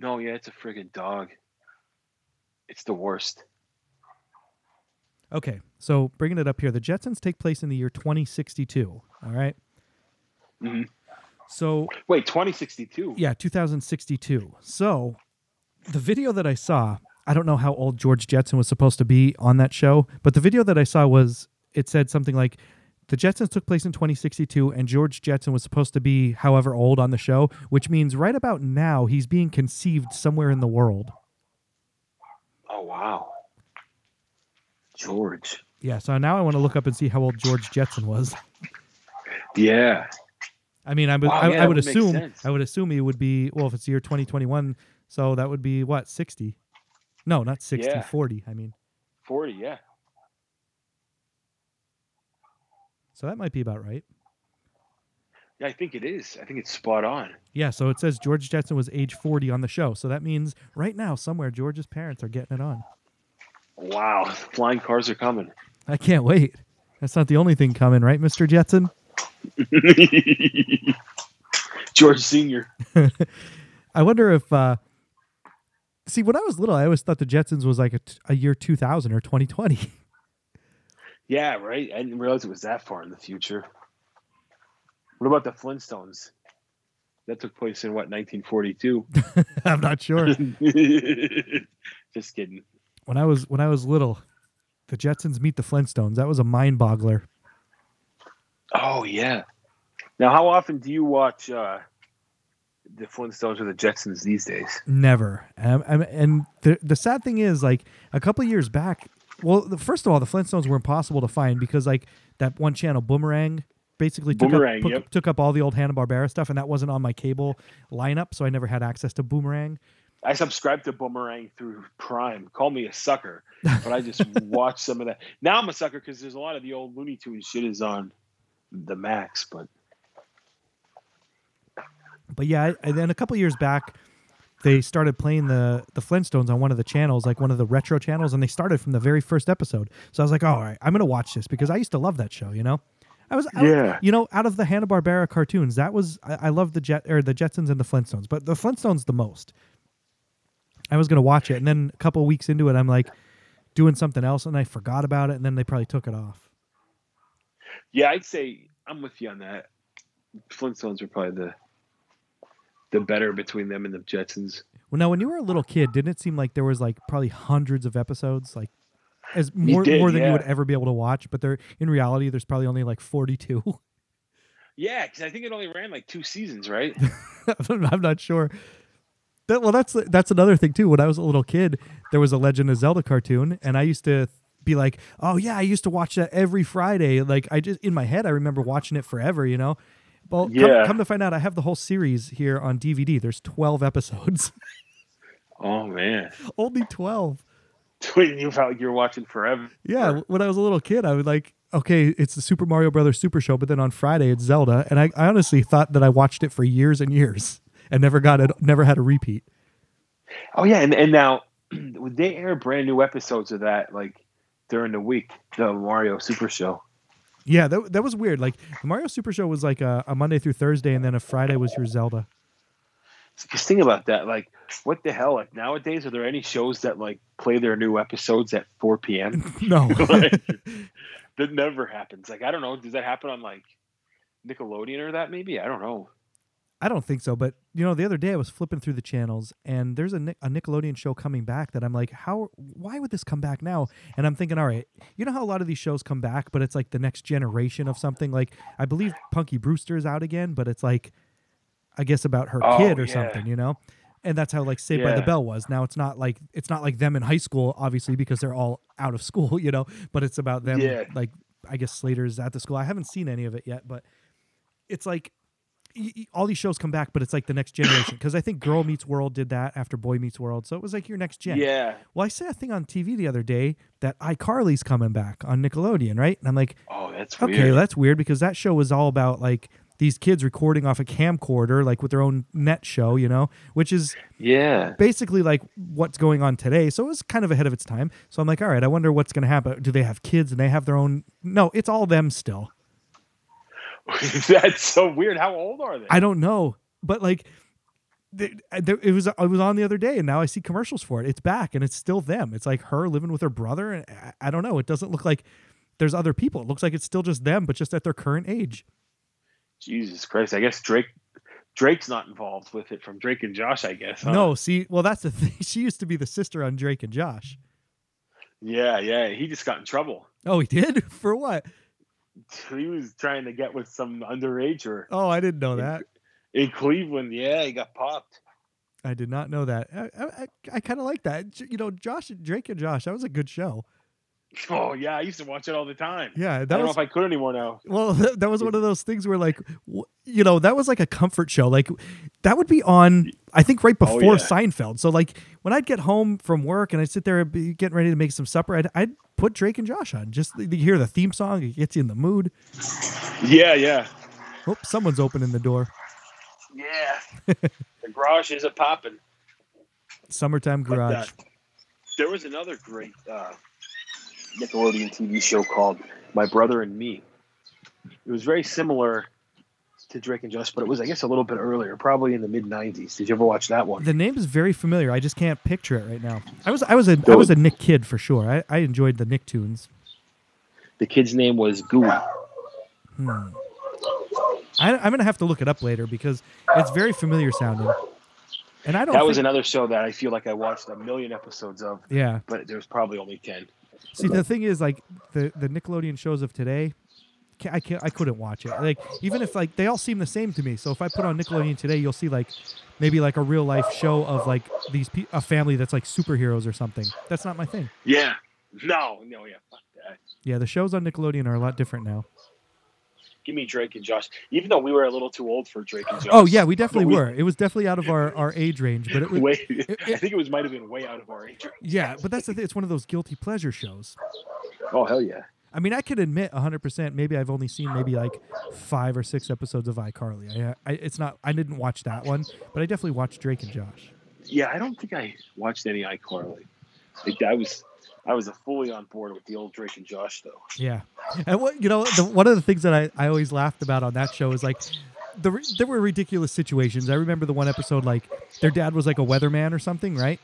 No, yeah, it's a friggin' dog. It's the worst. Okay, so bringing it up here, the Jetsons take place in the year 2062. All right. Mhm. So Wait, 2062. yeah, 2062. So the video that I saw, I don't know how old George Jetson was supposed to be on that show, but the video that I saw was it said something like the Jetsons took place in 2062 and George Jetson was supposed to be however old on the show, which means right about now he's being conceived somewhere in the world. Oh wow. George. Yeah, so now I want to look up and see how old George Jetson was. Yeah. I mean, I would, Wow, I, yeah, I would assume, sense. I would assume he would be. Well, if it's year 2021, so that would be what 60? No, not 60, Yeah. 40. I mean, 40. Yeah. So that might be about right. Yeah, I think it is. I think it's spot on. Yeah, so it says George Jetson was age 40 on the show. So that means right now, somewhere, George's parents are getting it on. Wow, flying cars are coming. I can't wait. That's not the only thing coming, right, Mr. Jetson? George Senior. I wonder if. Uh, see, when I was little, I always thought the Jetsons was like a, t- a year 2000 or 2020. Yeah, right. I didn't realize it was that far in the future. What about the Flintstones? That took place in what 1942. I'm not sure. Just kidding. When I was when I was little, the Jetsons meet the Flintstones. That was a mind boggler. Oh yeah. Now, how often do you watch uh, the Flintstones or the Jetsons these days? Never. Um, um, and the the sad thing is, like a couple years back. Well, the, first of all, the Flintstones were impossible to find because like that one channel, Boomerang, basically took Boomerang, up, took, yep. took up all the old Hanna Barbera stuff, and that wasn't on my cable lineup, so I never had access to Boomerang. I subscribed to Boomerang through Prime. Call me a sucker, but I just watched some of that. Now I'm a sucker because there's a lot of the old Looney Tunes shit is on the Max. But But yeah, and then a couple years back, they started playing the the Flintstones on one of the channels, like one of the retro channels, and they started from the very first episode. So I was like, oh, all right, I'm gonna watch this because I used to love that show. You know, I was, I was- Yeah. you know, out of the Hanna Barbera cartoons, that was I, I love the Jet or the Jetsons and the Flintstones, but the Flintstones the most. I was gonna watch it, and then a couple weeks into it, I'm like doing something else, and I forgot about it, and then they probably took it off. Yeah, I'd say I'm with you on that. Flintstones were probably the the better between them and the Jetsons. Well, now when you were a little kid, didn't it seem like there was like probably hundreds of episodes, like as more did, more than you would ever be able to watch? But there, in reality, there's probably only like 42. Yeah, because I think it only ran like two seasons, right? I'm not sure. That, well, that's that's another thing too. When I was a little kid, there was a Legend of Zelda cartoon, and I used to be like, "Oh yeah, I used to watch that every Friday." Like I just in my head, I remember watching it forever. You know. Well, come, Yeah. come to find out, I have the whole series here on DVD. There's 12 episodes. oh man, only 12. Tweeting you felt like you were watching forever. Yeah, when I was a little kid, I would like, okay, it's the Super Mario Brothers Super Show, but then on Friday it's Zelda, and I, I honestly thought that I watched it for years and years and never got it, never had a repeat. Oh yeah, and and now would they air brand new episodes of that like during the week, the Mario Super Show? Yeah, that, that was weird. Like the Mario Super Show was like a, a Monday through Thursday, and then a Friday was your Zelda. Just think about that. Like, what the hell? Like nowadays, are there any shows that like play their new episodes at 4 p.m.? No, like, that never happens. Like, I don't know. Does that happen on like Nickelodeon or that? Maybe I don't know. I don't think so. But you know, the other day I was flipping through the channels, and there's a, Nic- a Nickelodeon show coming back that I'm like, how? Why would this come back now? And I'm thinking, all right, you know how a lot of these shows come back, but it's like the next generation of something. Like I believe Punky Brewster is out again, but it's like, I guess about her Oh, kid or yeah. something, you know. And that's how like Saved by the Bell was. Now it's not like it's not like them in high school, obviously, because they're all out of school, you know. But it's about them, Yeah. like I guess Slater's at the school. I haven't seen any of it yet, but it's like all these shows come back, but it's like the next generation. Because I think Girl Meets World did that after Boy Meets World, so it was like your next gen. Yeah. Well, I saw a thing on TV the other day that iCarly's coming back on Nickelodeon, right? And I'm like, Oh, that's okay, weird. that's weird because that show was all about like these kids recording off a camcorder, like with their own net show, you know, which is yeah. basically like what's going on today. So it was kind of ahead of its time. So I'm like, all right, I wonder what's going to happen. Do they have kids and they have their own? No, it's all them still. that's so weird. How old are they? I don't know, but like, uh, there, it was it was on the other day, and now I see commercials for it. It's back, and it's still them. It's like her living with her brother, and I, I don't know. It doesn't look like there's other people. It looks like it's still just them, but just at their current age. Jesus Christ. I guess Drake Drake's not involved with it from Drake and Josh, I guess. huh? No, see, well, that's the thing. She used to be the sister on Drake and Josh. Yeah, yeah. He just got in trouble. Oh, he did for what? He was trying to get with some underage or Oh, I didn't know that. in Cleveland. Yeah, he got popped. I did not know that. I, I, I kind of like that. You know, Josh, Drake and Josh. That was a good show. Oh yeah, I used to watch it all the time. Yeah, I don't know if I could anymore now. well. That, that was one of those things where, like, w- you know, that was like a comfort show. Like, that would be on. I think right Oh, before yeah. Seinfeld. So, like, when I'd get home from work and I'd sit there getting ready to make some supper, I'd, I'd put Drake and Josh on. Just you hear the theme song, it gets you in the mood. Yeah, yeah, Oh, someone's opening the door. yeah. the garage is a popping. Summertime But, garage. uh, there was another great uh, Nickelodeon TV show called My Brother and Me. It was very similar to Drake and Josh, but it was, I guess, a little bit earlier, probably in the mid '90s. Did you ever watch that one? The name is very familiar. I just can't picture it right now. I was I was a I was a Nick kid for sure. I, I enjoyed the Nick tunes. The kid's name was Gooey. Hmm. I, I'm gonna have to look it up later because it's very familiar sounding. And I don't. That was another show that I feel like I watched a million episodes of, yeah. but there was probably only ten. See, the thing is, like the the Nickelodeon shows of today, I can't, I couldn't watch it. Like even if like they all seem the same to me. So if I put on Nickelodeon today, you'll see like maybe like a real life show of like these pe- a family that's like superheroes or something. That's not my thing. Yeah. No, no, yeah. Fuck that. Yeah, the shows on Nickelodeon are a lot different now. Give me Drake and Josh. Even though we were a little too old for Drake and oh, Josh. Oh yeah, we definitely we- were. It was definitely out of our, our age range, but it was Way, it- I think it was might have been way out of our age. Range. Yeah. But that's the thing. It's one of those guilty pleasure shows. Oh hell yeah. I mean, I can admit 100%. Maybe I've only seen maybe like five or six episodes of iCarly. I, I, it's not. I didn't watch that one, but I definitely watched Drake and Josh. Yeah, I don't think I watched any iCarly. Like, I was, I was fully on board with the old Drake and Josh though. Yeah, and what you know, the, one of the things that I, I always laughed about on that show is like, the there were ridiculous situations. I remember the one episode like their dad was like a weatherman or something, right?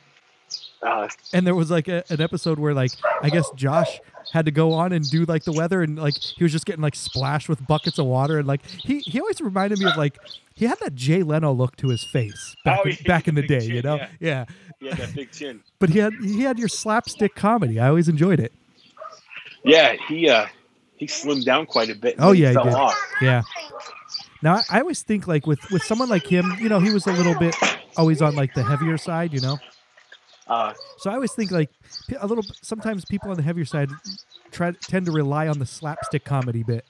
Uh, And there was like a, an episode where like I guess Josh had to go on and do like the weather and like he was just getting like splashed with buckets of water and like he he always reminded me of like he had that Jay Leno look to his face back, Oh, in, back in the day, chin, you know? yeah. yeah. he had that big chin. But he had he had your slapstick comedy. I always enjoyed it. Yeah, he uh, he slimmed down quite a bit. Oh, yeah, he fell did. off. Yeah. Now I, I always think like with with someone like him, you know, he was a little bit always on like the heavier side, you know. Uh, So I always think like a little. Sometimes people on the heavier side try tend to rely on the slapstick comedy bit.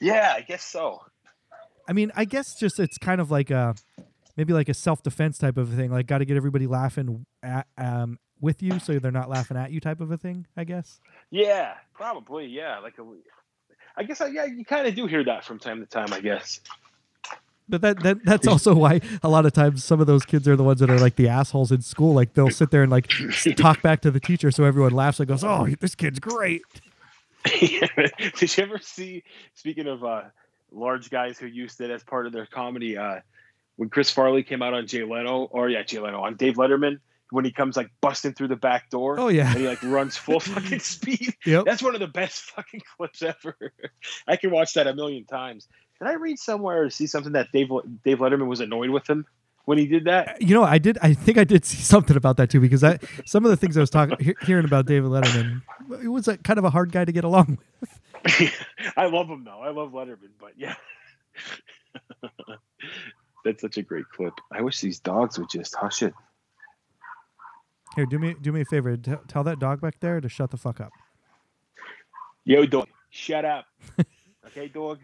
yeah, I guess so. I mean, I guess just it's kind of like a maybe like a self defense type of a thing. Like, got to get everybody laughing at um with you, so they're not laughing at you, type of a thing. I guess. Yeah, probably. Yeah, like a. I guess I, yeah, you kind of do hear that from time to time. I guess. But that, that that's also why a lot of times some of those kids are the ones that are like the assholes in school. Like they'll sit there and like talk back to the teacher, so everyone laughs and goes, "Oh, this kid's great." Did you ever see? Speaking of uh, large guys who used it as part of their comedy, uh, when Chris Farley came out on Jay Leno, or yeah, Jay Leno on Dave Letterman, when he comes like busting through the back door, Oh yeah, and he like runs full fucking speed. yep. That's one of the best fucking clips ever. I can watch that a million times. Did I read somewhere or see something that Dave Dave Letterman was annoyed with him when he did that? You know, I did. I think I did see something about that too, because I some of the things I was talking he- hearing about David Letterman, it was a, kind of a hard guy to get along with. I love him though. I love Letterman, but yeah. That's such a great clip. I wish these dogs would just hush it. Here, do me do me a favor. T- tell that dog back there to shut the fuck up. Yo, dog, shut up. okay, dog.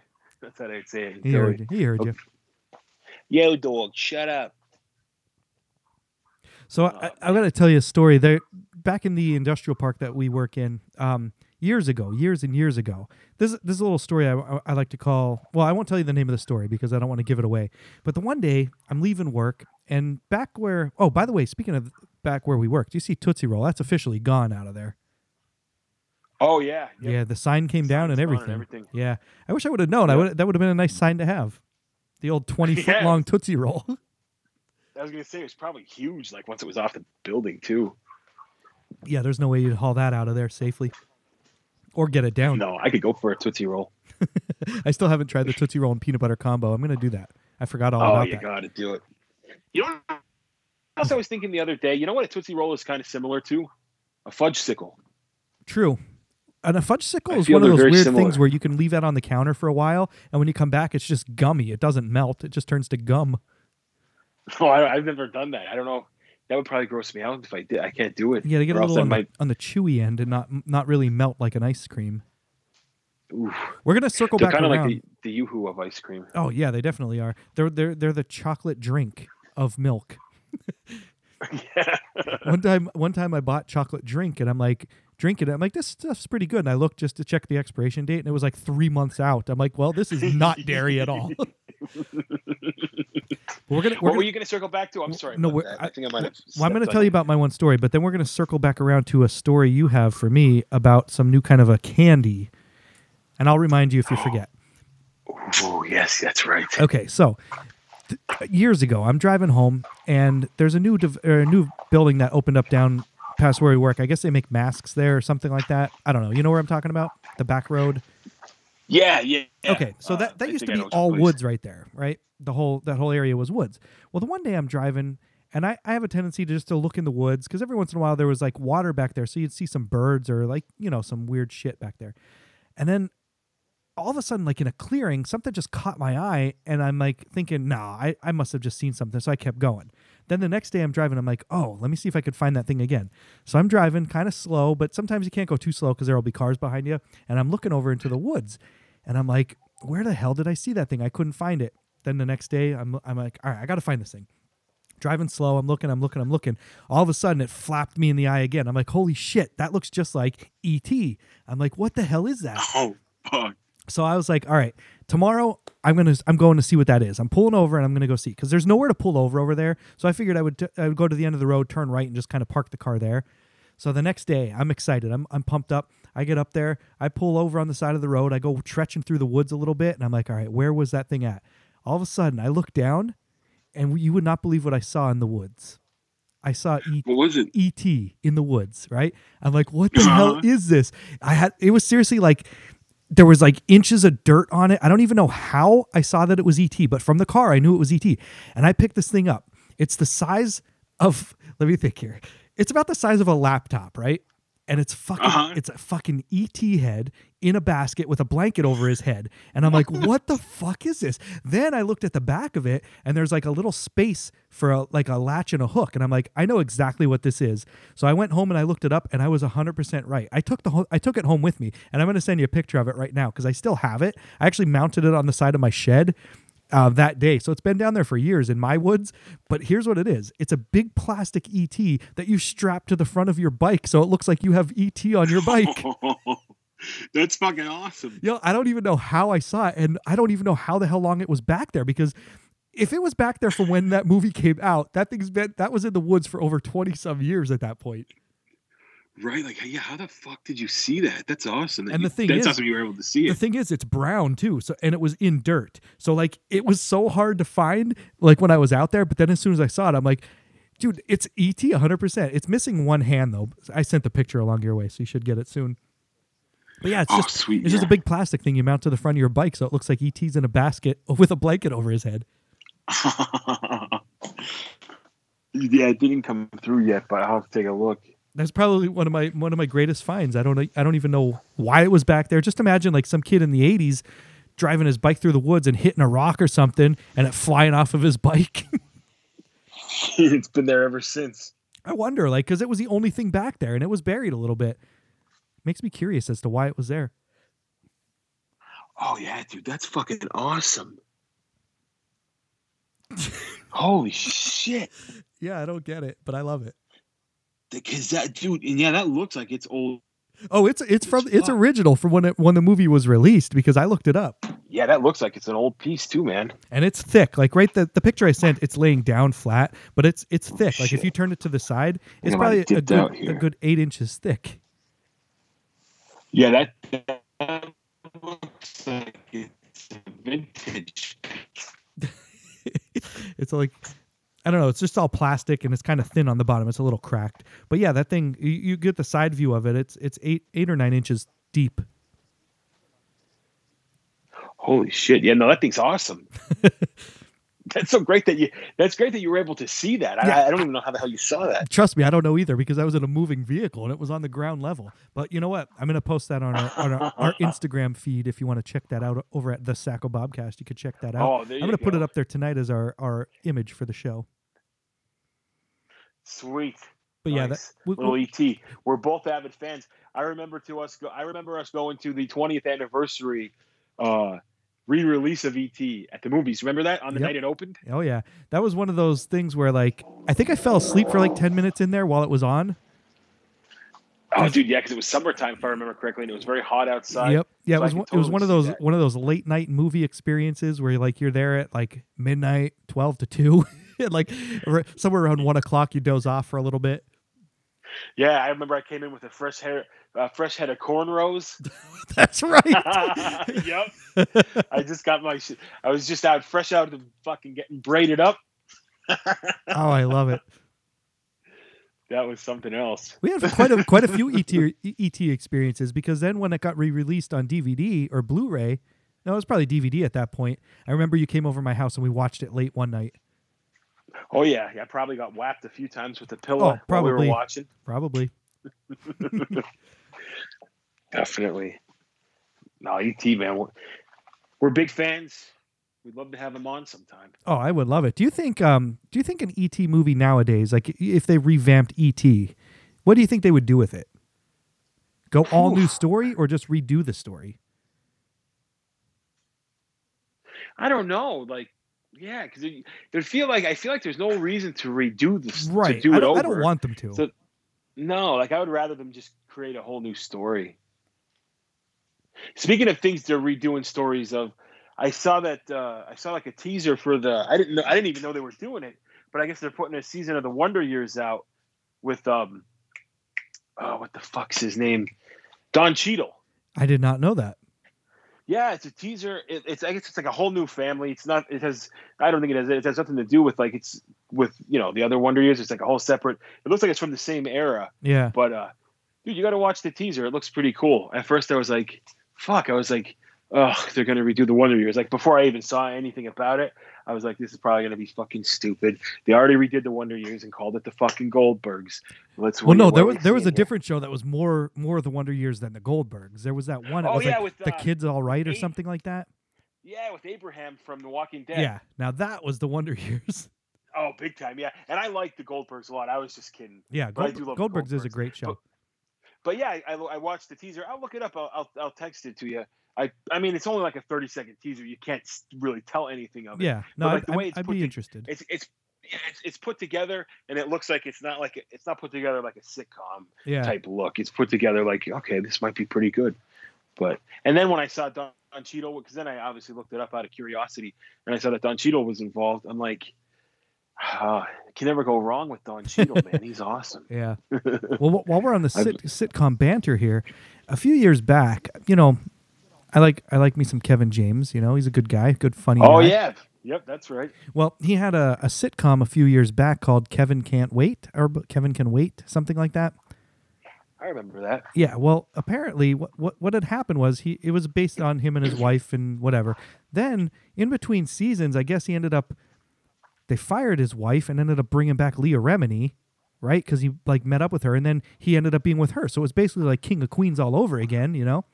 That's how I'd say it. He heard you. He heard you. Yo, dog, shut up. So I, I'm going to tell you a story. There, back in the industrial park that we work in, um, years ago, years and years ago. This this is a little story I, I like to call. Well, I won't tell you the name of the story because I don't want to give it away. But the one day I'm leaving work and back where. Oh, by the way, speaking of back where we worked, you see Tootsie Roll? That's officially gone out of there. Oh yeah, yep. Yeah, the sign came down and Sign's gone everything. everything. Yeah, I wish I would have known. I would that would have been a nice sign to have. The old twenty foot long Tootsie Roll. I was gonna say it was probably huge. Like once it was off the building too. yeah, there's no way you'd haul that out of there safely, or get it down. No, I could go for a tootsie roll. I still haven't tried the Tootsie Roll and peanut butter combo. I'm gonna do that. I forgot all Oh, about you that. got to do it. You know, what else I was thinking the other day. You know what a tootsie roll is kind of similar to? A Fudgsicle. True. And a Fudgsicle is one of those weird similar. things where you can leave that on the counter for a while, and when you come back, it's just gummy. It doesn't melt. It just turns to gum. Oh, I, I've never done that. I don't know. That would probably gross me out if I did. I can't do it. Yeah, they get a little on, might. the, on the chewy end and not not really melt like an ice cream. Oof. We're gonna circle They're back kind of like the, the yoo-hoo of ice cream. Oh yeah, they definitely are. They're they're they're the chocolate drink of milk. yeah. one time one time I bought chocolate drink and I'm like drinking it. I'm like, this stuff's pretty good. And I looked just to check the expiration date and it was like three months out. I'm like, well, this is not dairy at all. we're gonna we're what were gonna, you going to circle back to? I'm sorry. no, we're- that. I, think I might have. well, I'm gonna tell you about my one story, but then we're gonna circle back around to a story you have for me about some new kind of a candy. And I'll remind you if you forget. Oh yes, that's right. Okay, so th- years ago, I'm driving home, and there's a new or er, a new building that opened up down past where we work. I guess they make masks there or something like that. I don't know. You know where I'm talking about? The back road. Yeah, yeah. yeah. Okay, so Uh, that, that I used to be all place. woods right there, right? The whole that whole area was woods. Well, the one day I'm driving, and I, I have a tendency to just to look in the woods because every once in a while there was like water back there, so you'd see some birds or like you know some weird shit back there, and then all of a sudden, like in a clearing, something just caught my eye, and I'm like thinking, nah, I, I must have just seen something, so I kept going. Then the next day I'm driving, I'm like, oh, let me see if I could find that thing again. So I'm driving kind of slow, but sometimes you can't go too slow because there will be cars behind you, and I'm looking over into the woods, and I'm like, where the hell did I see that thing? I couldn't find it. Then the next day, I'm I'm like, all right, I got to find this thing. Driving slow, I'm looking, I'm looking, I'm looking. All of a sudden, it flapped me in the eye again. I'm like, holy shit, that looks just like E.T. I'm like, what the hell is that? Oh fuck. So I was like, all right, tomorrow I'm gonna I'm going to see what that is. I'm pulling over and I'm gonna go see because there's nowhere to pull over over there. So I figured I would t- I would go to the end of the road, turn right, and just kind of park the car there. So the next day, I'm excited. I'm I'm pumped up. I get up there. I pull over on the side of the road. I go trekking through the woods a little bit, and I'm like, all right, where was that thing at? All of a sudden, I look down, and you would not believe what I saw in the woods. I saw E What was it? ET in the woods, right? I'm like, what the hell uh-huh. is this? I had it was seriously like there was like inches of dirt on it. I don't even know how I saw that it was ET, but from the car I knew it was ET. And I picked this thing up. It's the size of let me think here. It's about the size of a laptop, right? And it's fucking Uh-huh. it's a fucking ET head in a basket with a blanket over his head. And I'm like, what the fuck is this? Then I looked at the back of it and there's like a little space for a, like a latch and a hook. And I'm like, I know exactly what this is. So I went home and I looked it up and I was 100% right. I took the ho- I took it home with me and I'm going to send you a picture of it right now because I still have it. I actually mounted it on the side of my shed uh, that day. So it's been down there for years in my woods. But here's what it is it's a big plastic ET that you strap to the front of your bike. So it looks like you have ET on your bike. That's fucking awesome. Yo, I don't even know how I saw it, and I don't even know how the hell long it was back there because if it was back there from when that movie came out, that thing's been that was in the woods for over twenty some years at that point. Right, like yeah, how the fuck did you see that? That's awesome. that And the you- thing that's is- awesome you were able to see it. The thing is, it's brown too, so and it was in dirt, so like it was so hard to find. Like when I was out there, but then as soon as I saw it, I'm like. Dude, it's ET 100%. It's missing one hand though. I sent the picture along your way, so you should get it soon. But yeah, it's oh, just sweet. It's just a big plastic thing you mount to the front of your bike, so it looks like ET's in a basket with a blanket over his head. yeah, it didn't come through yet, but I'll have to take a look. That's probably one of my one of my greatest finds. I don't I don't even know why it was back there. Just imagine like some kid in the '80s driving his bike through the woods and hitting a rock or something, and it flying off of his bike. it's been there ever since. I wonder, like, because it was the only thing back there, and it was buried a little bit. Makes me curious as to why it was there. Oh yeah, dude, that's fucking awesome. Holy shit. Yeah, I don't get it, but I love it. Because that dude, and yeah, that looks like it's old. Oh, it's it's from it's original from when it when the movie was released because I looked it up. Yeah, that looks like it's an old piece too, man. and it's thick. Like right, the, the picture I sent, it's laying down flat, but it's it's thick. Like if you turn it to the side, it's I'm probably a good a good eight inches thick. Yeah, that, that looks like it's vintage. it's like I don't know. It's just all plastic and it's kind of thin on the bottom. It's a little cracked, but yeah, that thing you, you get the side view of it. It's it's eight eight or nine inches deep. Holy shit! Yeah, no, that thing's awesome. that's so great that you. That's great that you were able to see that. Yeah. I, I don't even know how the hell you saw that. Trust me, I don't know either because I was in a moving vehicle and it was on the ground level. But you know what? I'm gonna post that on our on our, our Instagram feed if you want to check that out over at the Sacco Bobcast. You could check that out. Oh, I'm gonna put it up there tonight as our our image for the show. Sweet. But yeah, that, we- little we- ET. We're both avid fans. I remember to us go. I remember us going to the 20th anniversary uh, re-release of ET at the movies. Remember that on the Yep. night it opened? oh yeah, that was one of those things where like I think I fell asleep for like ten minutes in there while it was on. Oh, dude, yeah, because it was summertime if I remember correctly, and it was very hot outside. yep. Yeah, so it was one, it was one of those that. one of those late night movie experiences where like you're there at like midnight, twelve to two, like somewhere around one o'clock you doze off for a little bit. Yeah, I remember I came in with a fresh hair, uh, fresh head of cornrows. That's right. yep. I just got my. Sh- I was just out, fresh out of fucking getting braided up. oh, I love it. That was something else. We had quite a quite a few ET ET experiences because then when it got re-released on DVD or Blu-ray, no, it was probably DVD at that point. I remember you came over my house and we watched it late one night. Oh yeah, yeah. I probably got whacked a few times with the pillow Oh, while we probably. were watching. Probably. Definitely. No, ET man, we're, we're big fans. We'd love to have him on sometime. Oh, I would love it. Do you think um do you think an ET movie nowadays, like if they revamped ET, what do you think they would do with it? Go all new story or just redo the story? I don't know, like. Yeah, because it, would feel like I feel like there's no reason to redo this Right. to do I it over. I don't want them to. So- No, like I would rather them just create a whole new story. Speaking of things they're redoing stories of, I saw that uh, I saw like a teaser for the I didn't know I didn't even know they were doing it, but I guess they're putting a season of the Wonder Years out with um oh what the fuck's his name? Don Cheadle. I did not know that. Yeah, it's a teaser. It, it's I guess it's like a whole new family. It's not. It has. I don't think it has. It has nothing to do with like it's with you know the other Wonder Years. It's like a whole separate. It looks like it's from the same era. Yeah. But uh, dude, you got to watch the teaser. It looks pretty cool. At first, I was like, "Fuck!" I was like, "Oh, they're gonna redo the Wonder Years." Like before I even saw anything about it, I was like, "This is probably gonna be fucking stupid." They already redid the Wonder Years and called it the fucking Goldbergs. Let's. Well, no, there was there was a here? different show that was more more of the Wonder Years than the Goldbergs. There was that one. Oh, was yeah, like with, the uh, kids all right or something like that. Yeah, with Abraham from The Walking Dead. Yeah. Now that was the Wonder Years. Oh, big time. Yeah, and I like the Goldbergs a lot. I was just kidding. Yeah, Gold, the Goldbergs is a great show. But yeah, I, I, I watched the teaser. I'll look it up. I'll, I'll, I'll text it to you. I I mean, it's only like a thirty second teaser. You can't really tell anything of it. yeah, no, But, like, I'd, the way it's I'd be to- interested. It's it's yeah, it's it's put together, and it looks like it's not like a, it's not put together like a sitcom Yeah, type look. It's put together like okay, this might be pretty good. But and then when I saw Don, Don Cheadle, because then I obviously looked it up out of curiosity, and I saw that Don Cheadle was involved. I'm like, ah, can never go wrong with Don Cheadle, man. He's awesome. yeah. well, while we're on the sit, sitcom banter here, a few years back, you know, I like I like me some Kevin James. You know, he's a good guy, good funny. Oh guy. yeah, yep, that's right. Well, he had a, a sitcom a few years back called Kevin Can't Wait or Kevin Can Wait, something like that. I remember that. Yeah, well, apparently what, what what had happened was he it was based on him and his wife and whatever. Then in between seasons, I guess he ended up they fired his wife and ended up bringing back Leah Remini, right? Because he like met up with her and then he ended up being with her. So it was basically like King of Queens all over again, you know?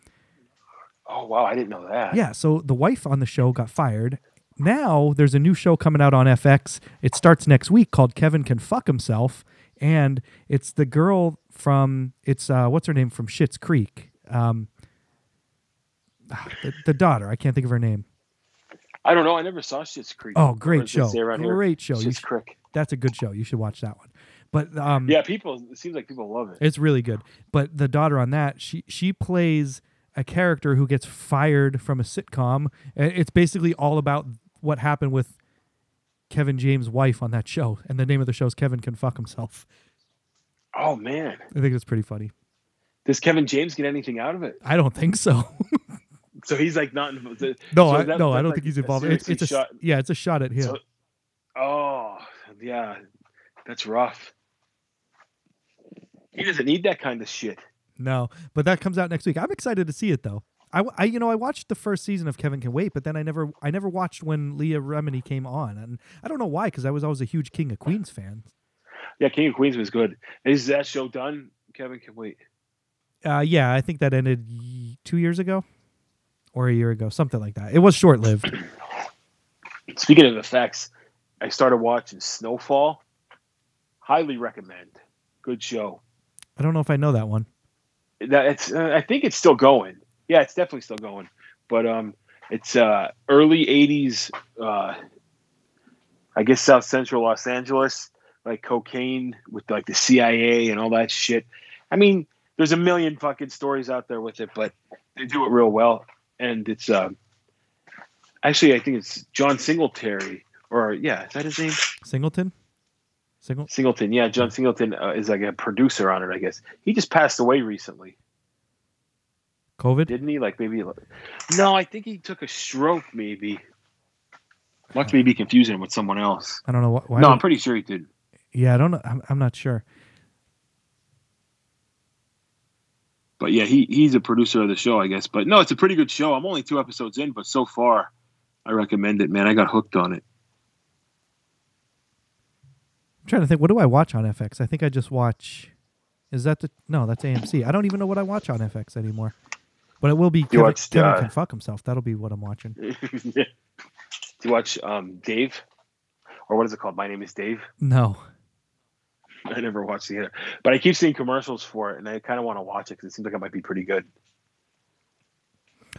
Oh wow, I didn't know that. Yeah. So the wife on the show got fired. Now there's a new show coming out on FX. It starts next week called Kevin Can Fuck Himself, and it's the girl from it's uh, what's her name from Schitt's Creek. Um, the, the daughter. I can't think of her name. I don't know. I never saw Schitt's Creek. Oh, great show! around here, Great show. You Schitt's sh- Creek. that's a good show. You should watch that one. But um, Yeah, people. It seems like people love it. It's really good. But the daughter on that, she she plays a character who gets fired from a sitcom. It's basically all about what happened with Kevin James' wife on that show. And the name of the show is Kevin Can Fuck Himself. Oh man, I think it's pretty funny. does Kevin James get anything out of it? I don't think so. So he's like not involved. no, so I, that- no, I don't like think he's involved. It's, it's a shot. Yeah, it's a shot at him. So- Oh yeah, that's rough. He doesn't need that kind of shit. No, but that comes out next week. I'm excited to see it though. I, I- you know I watched the first season of Kevin Can Wait, but then I never I never watched when Leah Remini came on, and I don't know why because I was always a huge King of Queens fan. Yeah, King of Queens was good. Is that show done? Kevin can wait. Uh, yeah, I think that ended two years ago or a year ago, something like that. It was short lived. Speaking of FX, I started watching Snowfall. Highly recommend. Good show. I don't know if I know that one. That it's. Uh, I think it's still going. Yeah, it's definitely still going. But um, it's uh early '80s. Uh, I guess South Central Los Angeles, like cocaine with like the CIA and all that shit. I mean, there's a million fucking stories out there with it, but they do it real well. And it's uh, actually I think it's John Singletary or yeah, is that his name? Singleton. Single. Singleton, yeah, John Singleton uh, is like a producer on it. I guess he just passed away recently, COVID. didn't he? Like maybe. No, I think he took a stroke. Maybe. Must maybe confusing him with someone else. I don't know what. Why no, I'm pretty sure he did. yeah, I don't know. I'm, I'm not sure. But yeah, he he's a producer of the show, I guess. But no, it's a pretty good show. I'm only two episodes in, but so far, I recommend it, man. I got hooked on it. I'm trying to think. What do I watch on FX? I think I just watch. Is that the no? That's AMC. I don't even know what I watch on FX anymore. But it will be Kevin, watched, Kevin uh, can fuck himself. That'll be what I'm watching. Do you watch um, Dave, or what is it called? My name is Dave. No. I never watched it either, but I keep seeing commercials for it, and I kind of want to watch it because it seems like it might be pretty good.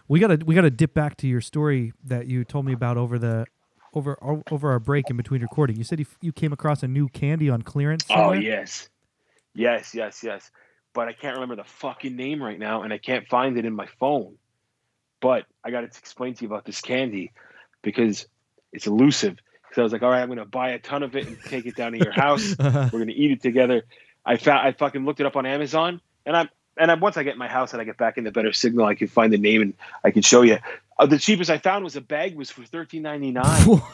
We gotta we gotta dip back to your story that you told me about over the over over our break in between recording. You said you, you came across a new candy on clearance. Oh yes, yes, yes, yes. But I can't remember the fucking name right now, and I can't find it in my phone. But I got to explain to you about this candy because it's elusive. So I was like, all right, I'm gonna buy a ton of it and take it down to your house. Uh-huh. We're gonna eat it together. I found I fucking looked it up on Amazon, and I'm and I, once I get in my house and I get back in the better signal, I can find the name and I can show you. Uh, the cheapest I found was a bag was for thirteen ninety nine.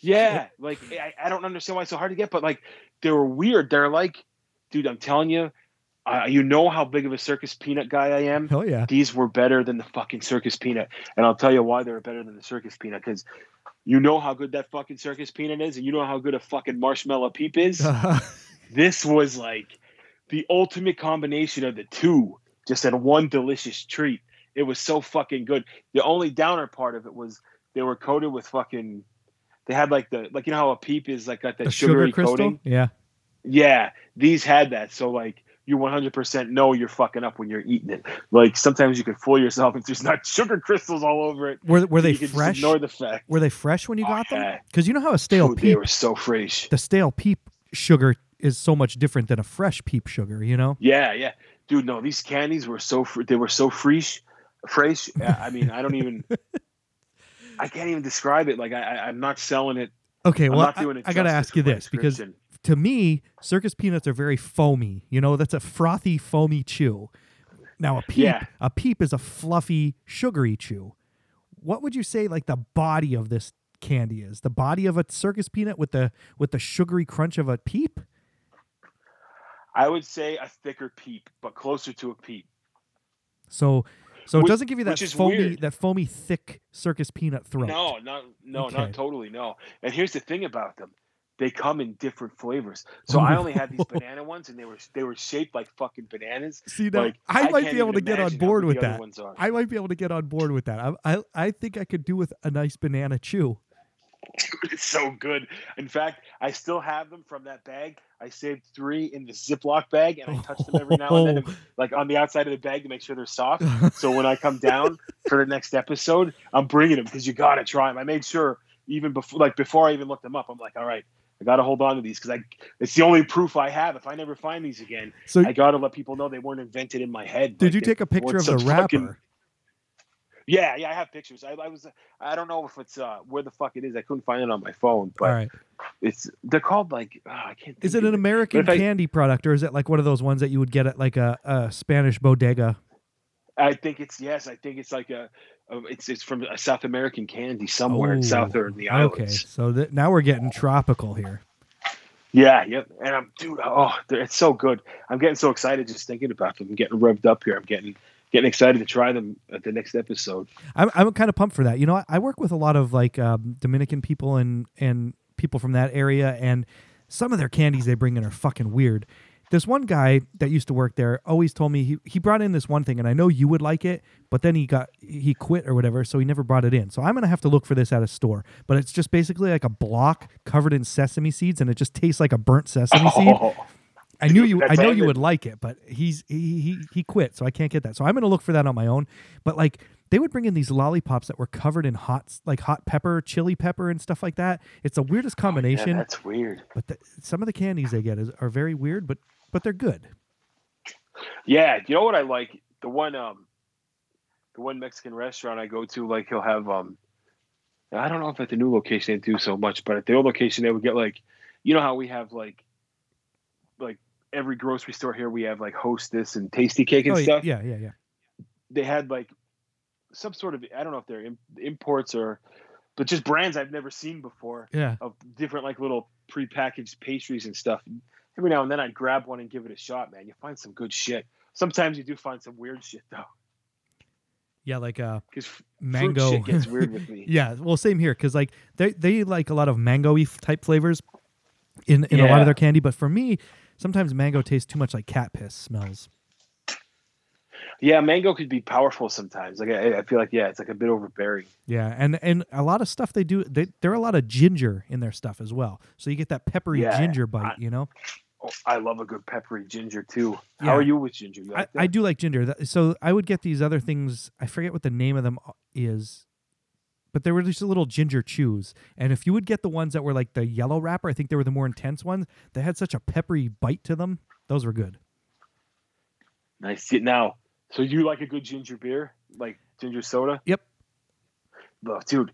Yeah, like I, I don't understand why it's so hard to get, but like they were weird. They're like, dude, I'm telling you, uh, you know how big of a circus peanut guy I am. Hell yeah. These were better than the fucking circus peanut, and I'll tell you why they're better than the circus peanut because you know how good that fucking circus peanut is, and you know how good a fucking marshmallow peep is. this was like the ultimate combination of the two, just in one delicious treat. It was so fucking good. The only downer part of it was they were coated with fucking. They had like the like you know how a peep is like got that a sugary sugar crystal. coating. Yeah. Yeah, these had that. So like you 100% know you're fucking up when you're eating it. Like sometimes you can fool yourself if there's not sugar crystals all over it. Were were they you can just fresh? ignore the fact. Were they fresh when you Oh, got them? yeah. Because you know how a stale Dude, they peep, were so fresh. the stale peep sugar is so much different than a fresh peep sugar. You know. Yeah, yeah, dude. No, these candies were so fr- they were so fresh, Yeah, I mean, I don't even. I can't even describe it. Like I, I I'm not selling it. Okay. I'm Well, not doing I. I gotta ask you this because to me, circus peanuts are very foamy. You know, that's a frothy, foamy chew. Now a peep, Yeah. a peep is a fluffy, sugary chew. What would you say like the body of this candy is? The body of a circus peanut with the with the sugary crunch of a peep? I would say a thicker peep, but closer to a peep. So so it doesn't give you that foamy weird. that foamy thick circus peanut throat. No, not no, Okay. not totally. No. And here's the thing about them: they come in different flavors. So oh I only had these banana ones, and they were they were shaped like fucking bananas. See now, Like, I might can't be able to get on board with that. I might be able to get on board with that. I, I I think I could do with a nice banana chew. It's so good. In fact, I still have them from that bag. I saved three in the Ziploc bag, and I touch them every now and then, like on the outside of the bag to make sure they're soft. So when I come down for the next episode, I'm bringing them because you gotta try them. I made sure even before, like before I even looked them up, I'm like, all right, I gotta hold on to these because I it's the only proof I have. If I never find these again, So I gotta let people know they weren't invented in my head. did you take a picture of the some fucking- wrapper? Yeah, yeah, I have pictures. I, I was, I don't know if it's uh where the fuck it is. I couldn't find it on my phone, but right. it's they're called like ah, I can't. Is it an American I- candy product or is it like one of those ones that you would get at like a, a Spanish bodega? I think it's yes. I think it's like a, a it's it's from a South American candy somewhere in Oh, South or in the islands. Okay, so th- now we're getting tropical here. Yeah, yep. And I'm dude. Oh, it's so good. I'm getting so excited just thinking about them. I'm getting revved up here. I'm getting getting excited to try them at the next episode. I'm I'm kind of pumped for that. You know, I, I work with a lot of like um, Dominican people and and people from that area, and some of their candies they bring in are fucking weird. this one guy that used to work there always told me he, he brought in this one thing and I know you would like it, but then he got he quit or whatever, so he never brought it in. So I'm gonna have to look for this at a store. But it's just basically like a block covered in sesame seeds and it just tastes like a burnt sesame seed. Oh, I knew you. I know you would like it, but he's he, he he quit, so I can't get that. So I'm gonna look for that on my own. But like they would bring in these lollipops that were covered in hot like hot pepper, chili pepper, and stuff like that. It's the weirdest yeah, combination. that's weird. but the, some of the candies they get is, are very weird, but but they're good. Yeah, you know what I like? The one um the one Mexican restaurant I go to, like he'll have um I don't know if at the new location they do so much, but at the old location they would get like you know how we have like every grocery store here we have like hostess and Tastykake and oh stuff. yeah, yeah, yeah. They had like some sort of I don't know if they're imports or but just brands I've never seen before Yeah. of different like little prepackaged pastries and stuff. Every now and then I'd grab one and give it a shot, man. You find some good shit. Sometimes you do find some weird shit though, Yeah, like uh because mango shit gets weird with me. yeah, well same here cuz like they they like a lot of mango-y type flavors in in a lot of their candy, but for me sometimes mango tastes too much like cat piss smells. Yeah, mango could be powerful sometimes. Like I, I feel like yeah, it's like a bit overbearing. Yeah, and and a lot of stuff they do they there are a lot of ginger in their stuff as well. So you get that peppery Yeah, ginger bite, I- you know. Oh, I love a good peppery ginger too. Yeah. How are you with ginger? You I, like I that? do like ginger. So I would get these other things. I forget what the name of them uh, is, but they were just little ginger chews. And if you would get the ones that were like the yellow wrapper, I think they were the more intense ones. They had such a peppery bite to them. Those were good. Nice. Now, so you like a good ginger beer, like ginger soda? Yep. Look, dude,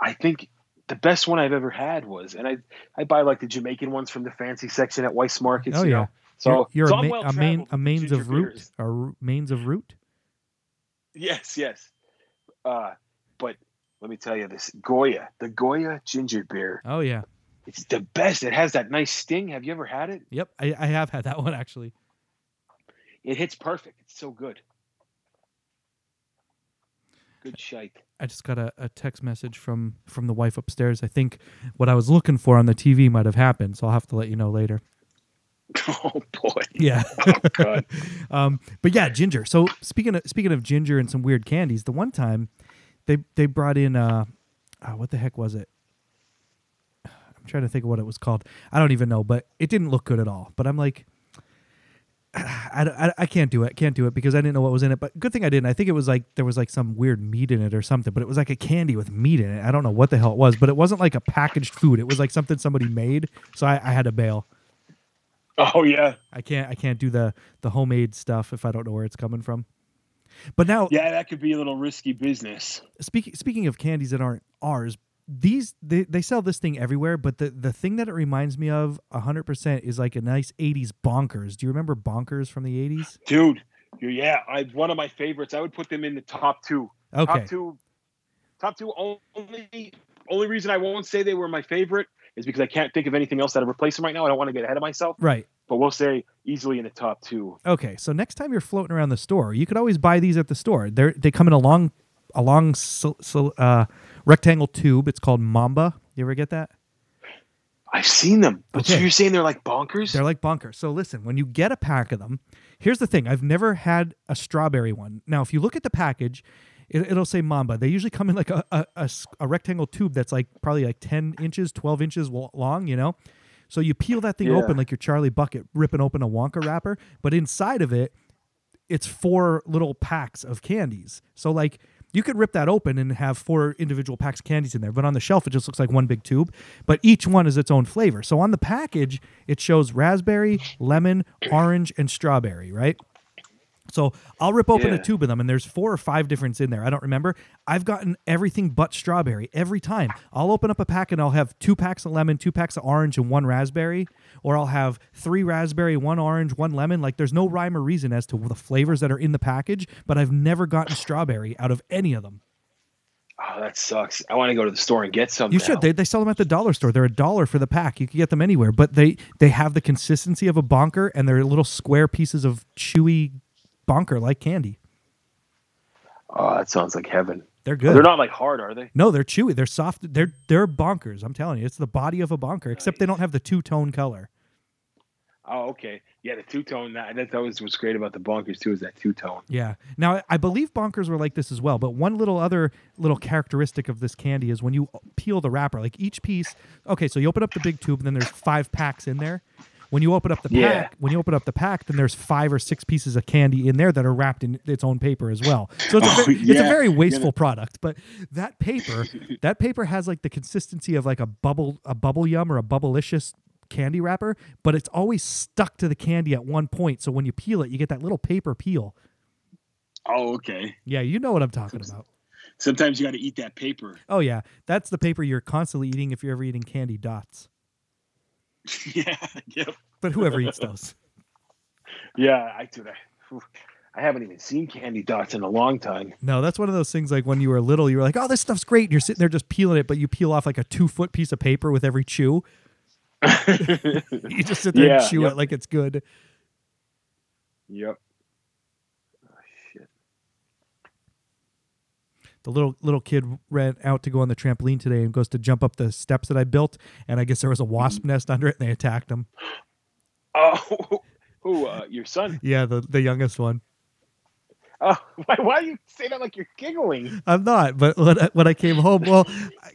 I think the best one I've ever had was, and I I buy like the Jamaican ones from the fancy section at Weis Markets. Oh, you yeah. know? So you're, you're so a, ma- well a main a mains of root ru- mains of root. Yes, yes. Uh, but let me tell you this Goya, the Goya ginger beer, Oh yeah. it's the best. It has that nice sting. Have you ever had it? Yep. I, I have had that one actually. It hits perfect. It's so good. Good shite. I just got a, a text message from from the wife upstairs. I think what I was looking for on the TV might have happened, so I'll have to let you know later. Oh boy. Yeah. God. um, but yeah, ginger. So speaking of speaking of ginger and some weird candies, the one time they they brought in uh, uh what the heck was it? I'm trying to think of what it was called. I don't even know, but it didn't look good at all. But I'm like, I, I, I can't do it. Can't do it because I didn't know what was in it. But good thing I didn't. I think it was like there was like some weird meat in it or something. But it was like a candy with meat in it. I don't know what the hell it was, but it wasn't like a packaged food. It was like something somebody made. So I, I had to bail. Oh yeah. I can't I can't do the the homemade stuff if I don't know where it's coming from. But now Yeah, that could be a little risky business. speaking speaking of candies that aren't ours, these they, they sell this thing everywhere, but the the thing that it reminds me of 100% is like a nice 80s bonkers. Do you remember bonkers from the 80s? Dude, yeah, I one of my favorites. I would put them in the top two. Okay. Top two top two only only reason I won't say they were my favorite is because I can't think of anything else that would replace them right now. I don't want to get ahead of myself, Right. But we'll say easily in the top two. Okay. So next time you're floating around the store, you could always buy these at the store. They they come in a long a long so, so, uh, rectangle tube. It's called Mamba. You ever get that? I've seen them, but so you're saying they're like bonkers? They're like bonkers. So listen, when you get a pack of them, here's the thing: I've never had a strawberry one. Now, if you look at the package, it, it'll say Mamba. They usually come in like a, a, a, rectangle tube that's like probably like ten inches, twelve inches long. You know, so you peel that thing Yeah. open like your Charlie Bucket ripping open a Wonka wrapper, but inside of it, it's four little packs of candies. So like you could rip that open and have four individual packs of candies in there, but on the shelf it just looks like one big tube. But each one is its own flavor. So on the package it shows raspberry, lemon, orange, and strawberry, right? So I'll rip open a tube of them, and there's four or five differents in there. I don't remember. I've gotten everything but strawberry every time. I'll open up a pack and I'll have two packs of lemon, two packs of orange, and one raspberry, or I'll have three raspberry, one orange, one lemon. Like there's no rhyme or reason as to the flavors that are in the package, but I've never gotten strawberry out of any of them. oh, that sucks. I want to go to the store and get some. You now. should. They, they sell them at the dollar store. They're a dollar for the pack. You can get them anywhere, but they they have the consistency of a bonker, and they're little square pieces of chewy bonker like candy. Oh, that sounds like heaven. They're good. They're not like hard, are they? No, they're chewy. They're soft. They're they're bonkers. I'm telling you, it's the body of a bonker, except they don't have the two tone color. Oh, okay. Yeah, the two tone. That that, that was what's great about the bonkers too is that two tone. Yeah. Now I believe bonkers were like this as well, but one little other little characteristic of this candy is when you peel the wrapper, like each piece. Okay, so you open up the big tube, and then there's five packs in there. When you open up the Yeah. pack, when you open up the pack, then there's five or six pieces of candy in there that are wrapped in its own paper as well. So it's, Oh, a, very, it's a yeah. very Yeah, wasteful product. But that paper, that paper has like the consistency of like a bubble, a bubble yum or a bubblicious candy wrapper, but it's always stuck to the candy at one point. So when you peel it, you get that little paper peel. Oh, okay. Yeah, you know what I'm talking about. Sometimes you got to eat that paper. Oh yeah, that's the paper you're constantly eating if you're ever eating candy dots. yeah. Yep. But whoever eats those. Yeah, I do that. I haven't even seen candy dots in a long time. No, that's one of those things like when you were little, you were like, "Oh, this stuff's great." And you're sitting there just peeling it, but you peel off like a two foot piece of paper with every chew. You just sit there Yeah, and chew yep. it like it's good. Yep. Oh, shit. The little little kid ran out to go on the trampoline today and goes to jump up the steps that I built, and I guess there was a wasp nest under it, and they attacked him. Oh, who? Uh, your son? Yeah, the the youngest one. Oh, why? Why do you say that like you're giggling? I'm not, but when I, when I came home, well,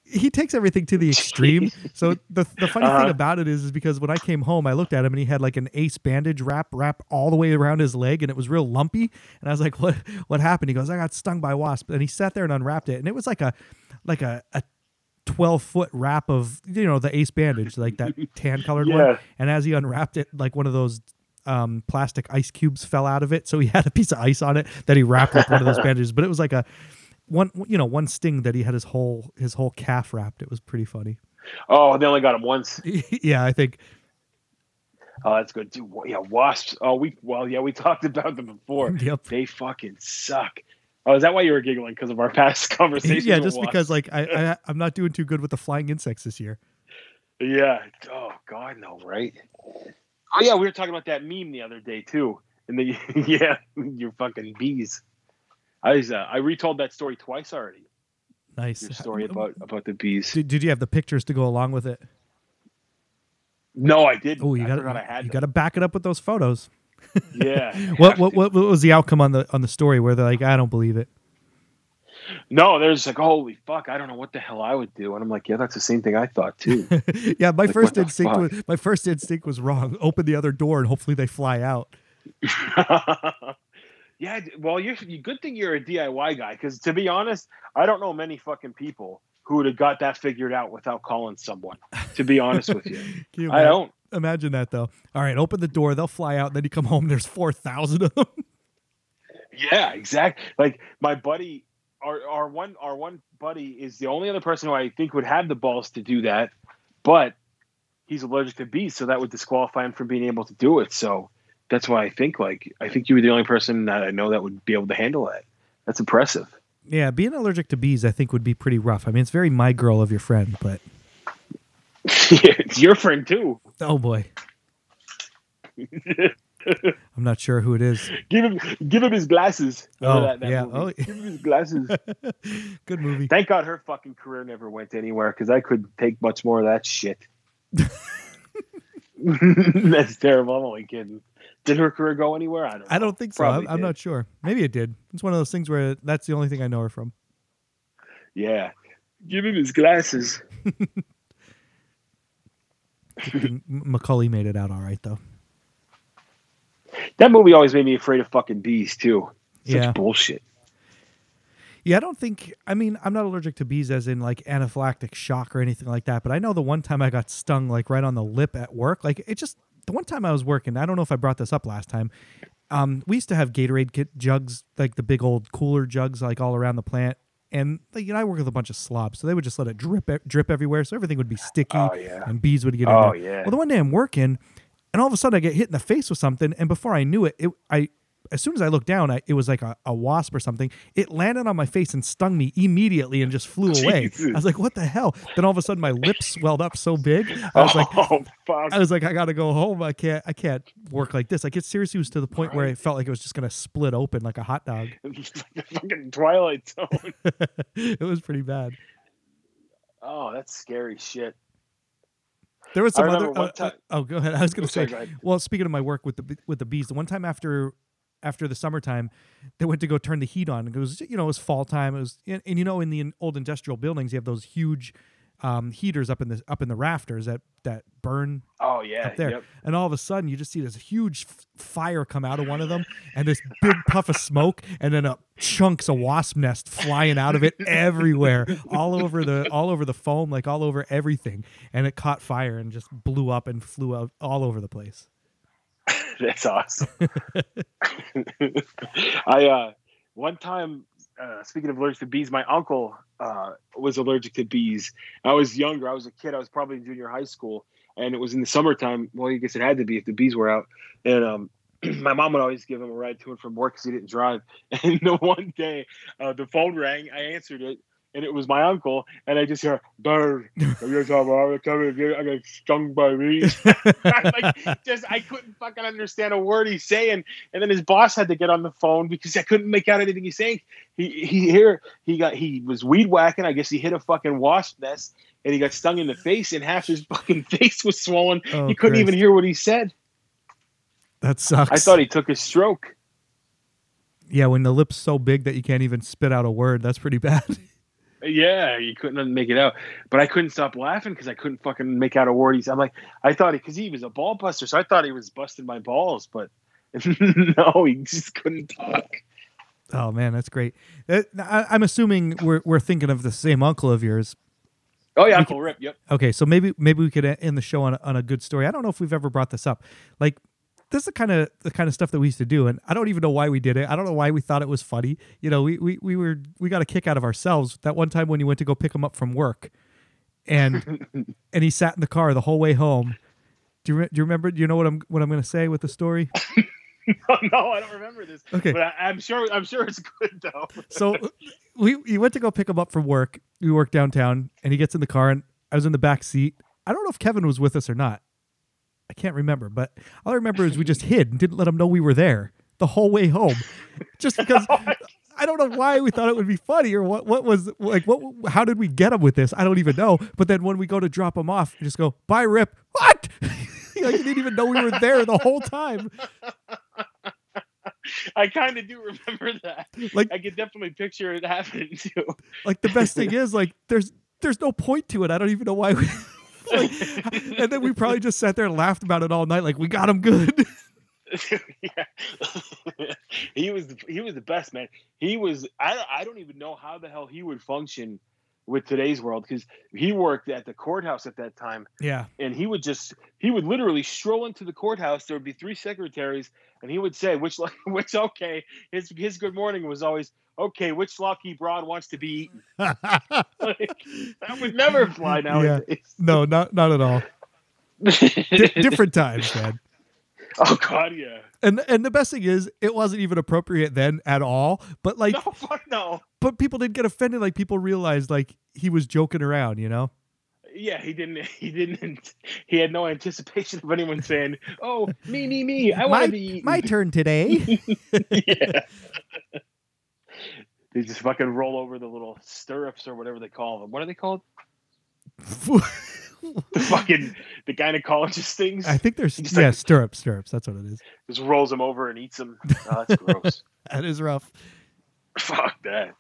he takes everything to the extreme. So the the funny thing Uh-huh. about it is, is because when I came home, I looked at him and he had like an ace bandage wrap wrap all the way around his leg, and it was real lumpy. And I was like, "What what happened?" He goes, "I got stung by a wasp." And he sat there and unwrapped it, and it was like a like a. a 12 foot wrap of you know the ace bandage like that tan colored one and as he unwrapped it like one of those um, plastic ice cubes fell out of it so he had a piece of ice on it that he wrapped with one of those bandages but it was like a one you know one sting that he had his whole his whole calf wrapped it was pretty funny Oh, they only got him once. yeah i think Oh, that's good. Dude, yeah, wasps. Oh, we well, yeah, we talked about them before. Yep. They fucking suck. Oh, is that why you were giggling because of our past conversation? yeah just because like I, I i'm not doing too good with the flying insects this year Yeah. Oh God, no, right? Oh yeah, we were talking about that meme the other day too. And the yeah, your fucking bees. I was, uh, I retold that story twice already. nice Your story about about the bees. did, did you have the pictures to go along with it No, I didn't. oh you got had you got to back it up with those photos Yeah. what, what what what was the outcome on the on the story where they're like i don't believe it No, there's like, holy fuck, I don't know what the hell I would do. And I'm like, yeah, that's the same thing I thought too. yeah my Like, first instinct was my first instinct was wrong open the other door and hopefully they fly out yeah, well, you're you- good thing you're a DIY guy because to be honest, I don't know many fucking people who would have got that figured out without calling someone. To be honest with you, you I don't. Imagine that though. All right, open the door. They'll fly out. Then you come home. There's four thousand of them. Yeah, exactly. Like my buddy, our our one our one buddy is the only other person who I think would have the balls to do that, but he's allergic to bees, so that would disqualify him from being able to do it. So that's why I think like I think you were the only person that I know that would be able to handle that. That's impressive. Yeah, being allergic to bees, I think, would be pretty rough. I mean, it's very my girl of your friend, but it's your friend too. oh boy, I'm not sure who it is. Give him give him his glasses. Oh, yeah. movie? Oh. give him his glasses. Good movie. Thank God her fucking career never went anywhere because I couldn't take much more of that shit. That's terrible. I'm only kidding. Did her career go anywhere? I don't. Know. I don't think so. Probably I'm, I'm not sure. Maybe it did. It's one of those things where that's the only thing I know her from. Yeah. Give him his glasses. Good thing M- Macaulay made it out all right, though. That movie always made me afraid of fucking bees too. Such Yeah. bullshit. Yeah, I don't think. I mean, I'm not allergic to bees, as in like anaphylactic shock or anything like that. But I know the one time I got stung, like right on the lip at work. Like it just the one time I was working. I don't know if I brought this up last time. Um, we used to have Gatorade kit jugs, like the big old cooler jugs, like all around the plant. And like, you know, I work with a bunch of slobs, so they would just let it drip, drip everywhere, so everything would be sticky, Oh, yeah. and bees would get in Oh there. yeah. Well, the one day I'm working, and all of a sudden I get hit in the face with something, and before I knew it, it I as soon as I looked down, I, it was like a, a wasp or something. It landed on my face and stung me immediately and just flew away. Jesus. I was like, "What the hell?" Then all of a sudden, my lips swelled up so big. I was like, oh fuck. "I was like, I gotta go home. I can't, I can't work like this." Like it seriously was to the point where I felt like it was just gonna split open like a hot dog. It's like the fucking Twilight Zone. it was pretty bad. Oh, that's scary shit. There was some other. one uh, uh, oh, go ahead. I was going to say. ahead. Well, speaking of my work with the with the bees, the one time after after the summertime, they went to go turn the heat on. It was you know it was fall time. It was and, and you know in the old industrial buildings you have those huge um, heaters up in the up in the rafters that that burn Oh yeah, up there. Yep. And all of a sudden, you just see this huge f- fire come out of one of them, and this big puff of smoke, and then a chunks of wasp nest flying out of it everywhere, all over the all over the foam, like all over everything. And it caught fire and just blew up and flew out all over the place. That's awesome. I uh one time uh speaking of allergic to bees, my uncle uh was allergic to bees. I was younger, I was a kid, I was probably in junior high school, and it was in the summertime. Well, I guess it had to be if the bees were out. And um my mom would always give him a ride to and from work because he didn't drive. And the one day, uh, the phone rang. I answered it, and it was my uncle. And I just hear, "Bird, you're about coming. I got stung by bees." Like, just I couldn't fucking understand a word he's saying. And then his boss had to get on the phone because I couldn't make out anything he's saying. He he here he got he was weed whacking. I guess he hit a fucking wasp nest and he got stung in the face, and half his fucking face was swollen. Oh, he couldn't even hear what he said. That sucks. I thought he took a stroke. yeah, when the lips so big that you can't even spit out a word, that's pretty bad. Yeah, he couldn't make it out, but I couldn't stop laughing because I couldn't fucking make out a word. He's, I'm like, I thought because he was a ball buster, so I thought he was busting my balls, but no, he just couldn't talk. oh man, that's great. Uh, I, I'm assuming we're we're thinking of the same uncle of yours. Oh yeah, We Uncle Rip. Yep. Okay, so maybe maybe we could end the show on a, on a good story. I don't know if we've ever brought this up. Like this is the kind of the kind of stuff that we used to do, and I don't even know why we did it. I don't know why we thought it was funny. You know, we we, we were we got a kick out of ourselves that one time when you went to go pick him up from work, and and he sat in the car the whole way home. Do you re- do you remember? Do you know what I'm what I'm going to say with the story? no, I don't remember this. Okay. but I, I'm sure I'm sure it's good though. so we we went to go pick him up from work. We work downtown, and he gets in the car, and I was in the back seat. I don't know if Kevin was with us or not. I can't remember, but all I remember is we just hid and didn't let them know we were there the whole way home, just because. Oh I don't know why we thought it would be funny or what. What was like? What? How did we get him with this? I don't even know. But then when we go to drop them off, we just go, "Bye, Rip." What? like he didn't even know we were there the whole time. I kind of do remember that. Like I could definitely picture it happening too. like the best thing is like there's there's no point to it. I don't even know why we like, and then we probably just sat there and laughed about it all night like we got him good. yeah. he was the, he was the best man. He was I I don't even know how the hell he would function with today's world because he worked at the courthouse at that time yeah. and he would just he would literally stroll into the courthouse there would be three secretaries and he would say which which okay his his good morning was always okay which lucky broad wants to be eaten like, that would never fly nowadays no, not not at all. Di- different times, man. Oh god yeah And and the best thing is it wasn't even appropriate then at all. But like no fuck no but people didn't get offended like people realized like he was joking around, you know? yeah he didn't he didn't he had no anticipation of anyone saying oh me me me i want to be my turn today. yeah they just fucking roll over the little stirrups or whatever they call them what are they called the fucking the gynecologist things I think there's yeah, like- stirrups, stirrups. That's what it is. just rolls them over and eats them oh, that's gross That is rough. fuck that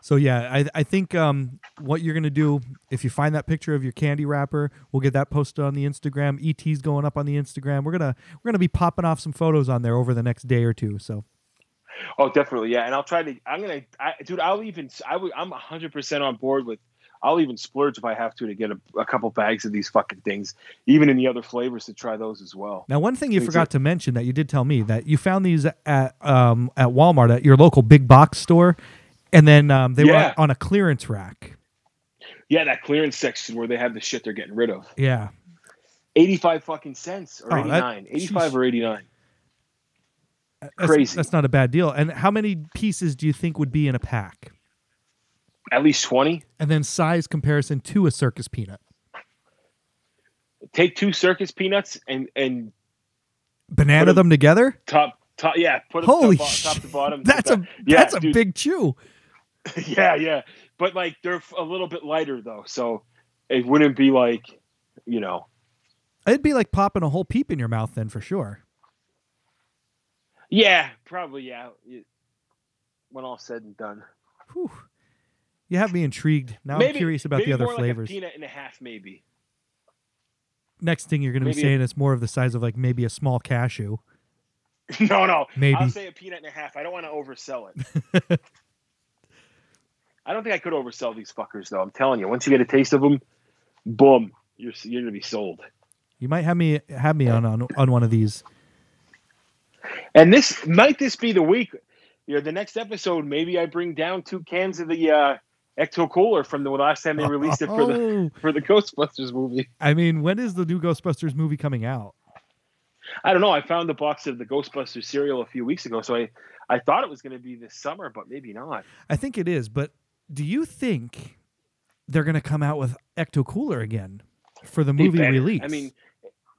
So yeah, I I think um what you're gonna do if you find that picture of your candy wrapper, we'll get that posted on the Instagram. ET's going up on the Instagram. We're gonna we're gonna be popping off some photos on there over the next day or two. So oh definitely yeah and i'll try to i'm gonna I, dude i'll even i would i'm 100% on board with i'll even splurge if i have to to get a, a couple bags of these fucking things even in the other flavors to try those as well now one thing you forgot to mention that you did tell me that you found these at um at Walmart at your local big box store, and then um, they Yeah. were on a clearance rack. yeah that clearance section where they have the shit they're getting rid of Yeah. 85 fucking cents or Oh, that- 89 85 or 89 That's- Crazy. That's not a bad deal. And how many pieces do you think would be in a pack? At least 20 And then size comparison to a circus peanut. take two circus peanuts and and Banana them together? top top yeah put them Holy top, top to bottom That's a Yeah, that's a dude. big chew. yeah yeah but like they're a little bit lighter though so it wouldn't be like, you know, It'd be like popping a whole peep in your mouth then for sure. yeah, probably yeah. When all said and done, Whew. You have me intrigued. Now I'm curious about maybe the other flavors. Like a peanut and a half, maybe. Next thing you're going to be Maybe a- saying it's more of the size of like maybe a small cashew. no, no. Maybe. I'll say a peanut and a half. I don't want to oversell it. I don't think I could oversell these fuckers, though. I'm telling you, once you get a taste of them, boom, you're you're gonna be sold. You might have me have me on on, on one of these. And this might this be the week. You know, the next episode, maybe I bring down two cans of the uh, Ecto Cooler from the last time they released it for the Oh, for the Ghostbusters movie. I mean, when is the new Ghostbusters movie coming out? I don't know. I found the box of the Ghostbusters cereal a few weeks ago, so I I thought it was going to be this summer, but maybe not. I think it is, but do you think they're going to come out with Ecto Cooler again for the movie release? I mean,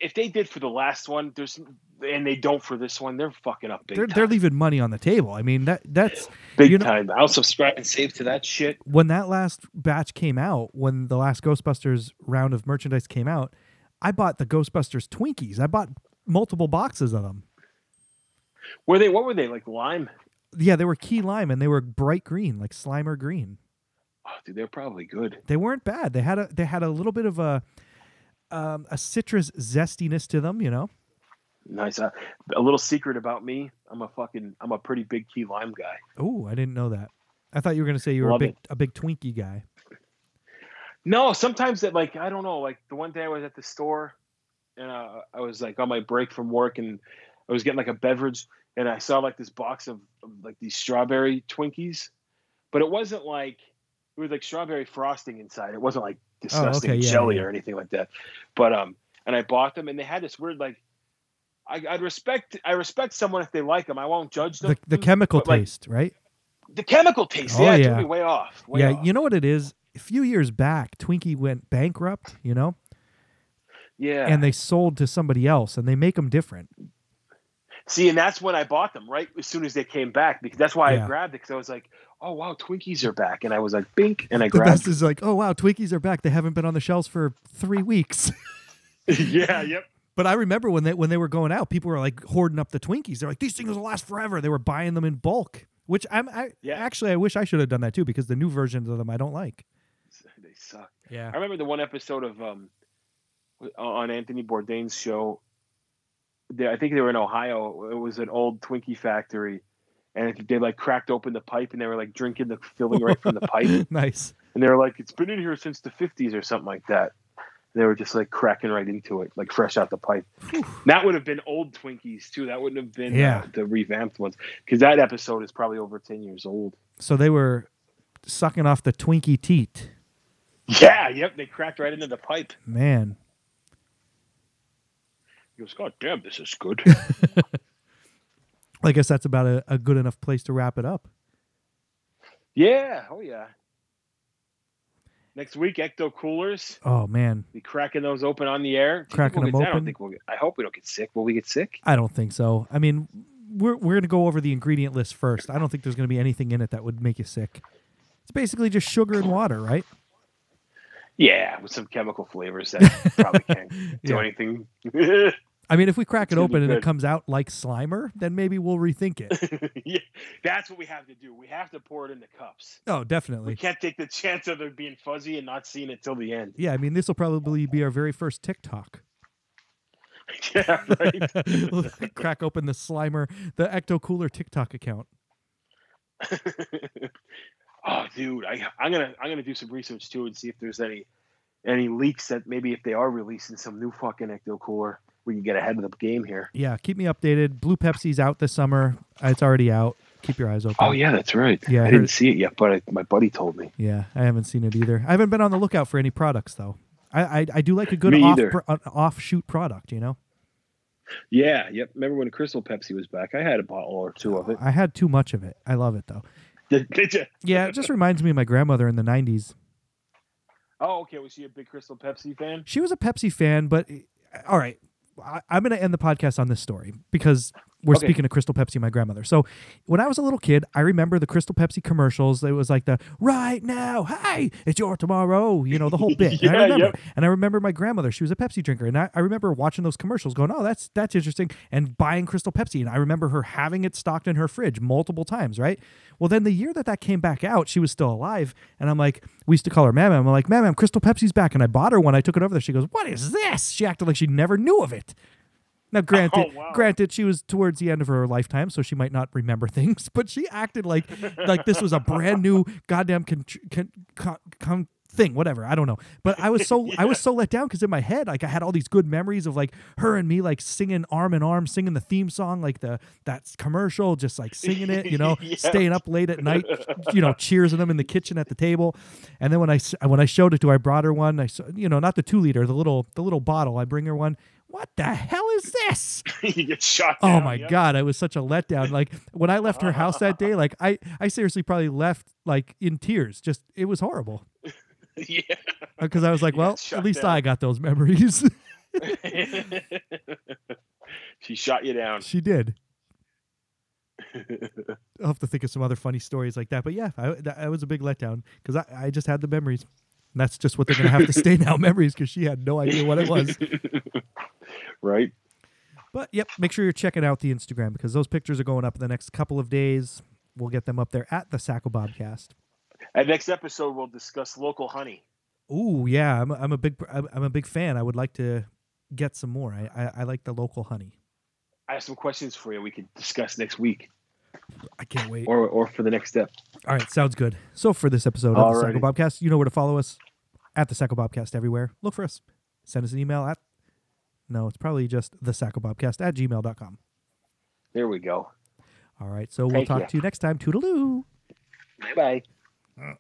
if they did for the last one, there's and they don't for this one, they're fucking up big they're time. they're leaving money on the table. I mean, that that's big you know- time. I'll subscribe and save to that shit. when that last batch came out, when the last Ghostbusters round of merchandise came out, I bought the Ghostbusters Twinkies. I bought multiple boxes of them. Were they? What were they like? Lime? Yeah, they were key lime and they were bright green, like Slimer green. Oh, dude, they're probably good. They weren't bad. They had a they had a little bit of a um, a citrus zestiness to them, you know. Nice. Uh, a little secret about me: I'm a fucking, I'm a pretty big key lime guy. Oh, I didn't know that. I thought you were going to say you were Love a big it. a big Twinkie guy. No, sometimes that like I don't know. Like the one day I was at the store, and uh, I was like on my break from work, and I was getting like a beverage, and I saw like this box of, of like these strawberry Twinkies, but it wasn't like it was like strawberry frosting inside. It wasn't like disgusting Oh, okay, yeah, jelly yeah. or anything like that. But um, and I bought them, and they had this weird like. I, I'd respect I respect someone if they like them. I won't judge them. The the chemical but, like, taste, right? the chemical taste. Oh, yeah, it yeah. took me way off. Way yeah, off. you know what it is? A few years back, Twinkie went bankrupt, you know, yeah. and they sold to somebody else, and they make them different. See, and that's when I bought them right as soon as they came back because that's why Yeah. I grabbed it because I was like, oh wow, Twinkies are back, and I was like, bink, and I grabbed. The best is like, oh wow, Twinkies are back. They haven't been on the shelves for three weeks. yeah, yep. but I remember when they when they were going out, people were like hoarding up the Twinkies. They're like, these things will last forever. They were buying them in bulk. Which I'm I Yeah. actually I wish I should have done that too because the new versions of them I don't like. They suck. Yeah. I remember the one episode of um on Anthony Bourdain's show. They, I think they were in Ohio. It was an old Twinkie factory, and they like cracked open the pipe and they were like drinking the filling right from the pipe, nice. and they were like, "It's been in here since the '50s or something like that." They were just like cracking right into it, like fresh out the pipe. That would have been old Twinkies too. That wouldn't have been Yeah. uh, the revamped ones because that episode is probably over ten years old. So they were sucking off the Twinkie teat. Yeah, yep. They cracked right into the pipe. Man. He goes, "God damn, this is good." I guess that's about a, a good enough place to wrap it up. yeah, oh yeah. Next week, Ecto Coolers. Oh man. Be cracking those open on the air. Do Cracking we'll them get- I don't open? think we'll get. I hope we don't get sick. Will we get sick? I don't think so. I mean, we're we're gonna go over the ingredient list first. I don't think there's gonna be anything in it that would make you sick. It's basically just sugar and water, right? Yeah, with some chemical flavors that probably can't do Yeah. anything. I mean, if we crack It's it open and it comes out like Slimer, then maybe we'll rethink it. yeah, that's what we have to do. We have to pour it into cups. oh, definitely. We can't take the chance of it being fuzzy and not seeing it till the end. Yeah, I mean, this will probably be our very first TikTok. yeah, right. We'll crack open the Slimer, the Ecto Cooler TikTok account. Oh, dude, I, I'm gonna I'm gonna do some research too and see if there's any any leaks that maybe if they are releasing some new fucking ecto cooler, we can get ahead of the game here. Yeah, keep me updated. Blue Pepsi's out this summer. Uh, It's already out. Keep your eyes open. Oh yeah, that's right. Yeah, I I didn't see it yet, but I, my buddy told me. Yeah, I haven't seen it either. I haven't been on the lookout for any products though. I I, I do like a good Me off pro- offshoot product. You know, Yeah, yep. Remember when Crystal Pepsi was back? I had a bottle or two of it. I had too much of it. I love it though. Did, you? Yeah, it just reminds me of my grandmother in the '90s. Oh, okay. Was she a big Crystal Pepsi fan? She was a Pepsi fan, but eh, all right, I, I'm going to end the podcast on this story because we're Okay. speaking of Crystal Pepsi, my grandmother. So when I was a little kid, I remember the Crystal Pepsi commercials. It was like the right now, hey, it's your tomorrow, you know, the whole bit. And I remember, yep. and I remember my grandmother. She was a Pepsi drinker, and I, I remember watching those commercials, going, "Oh, that's that's interesting," and buying Crystal Pepsi. And I remember her having it stocked in her fridge multiple times. Right. Well, then the year that that came back out, she was still alive, and I'm like, we used to call her Mam. I'm like, Mam, Crystal Pepsi's back, and I bought her one. I took it over there. She goes, "What is this?" She acted like she never knew of it. Now, oh, granted, Oh, wow. granted, she was towards the end of her lifetime, so she might not remember things, but she acted like like this was a brand new goddamn con- con- con- con- thing, whatever. I don't know, but I was so I was so let down because in my head, like I had all these good memories of like her and me, like singing arm in arm, singing the theme song, like the that commercial, just like singing it, you know, Yeah. staying up late at night, you know, cheersing them in the kitchen at the table, and then when I when I showed it to, her, I brought her one. I you know not the two liter, the little the little bottle. I bring her one. What the hell is this? you get shot. Oh my yeah. god, I was such a letdown. Like when I left her house that day, like I I seriously probably left like in tears. Just it was horrible yeah. Uh, because I was like, well, at least down. I got those memories. she shot you down. she did. I'll have to think of some other funny stories like that. But yeah, I, that, that was a big letdown because I, I just had the memories. And that's just what they're gonna have to stay now, memories, because she had no idea what it was. right? But yep, make sure you're checking out the Instagram because those pictures are going up in the next couple of days. We'll get them up there at the Sacco Bobcast. And next episode, we'll discuss local honey. Ooh, yeah, I'm a, I'm a big I'm I'm a big fan. I would like to get some more. I, I I like the local honey. I have some questions for you. We could discuss next week I can't wait. or or for the next step. All right, sounds good. So for this episode of the Alrighty. Bobcast, you know where to follow us at the Sacco Bobcast everywhere. Look for us. Send us an email at no, it's probably just the Sacco Bobcast at gmail.com. There we go. All right, so we'll Thank talk ya. to you next time. Toodaloo. Bye bye. Uh.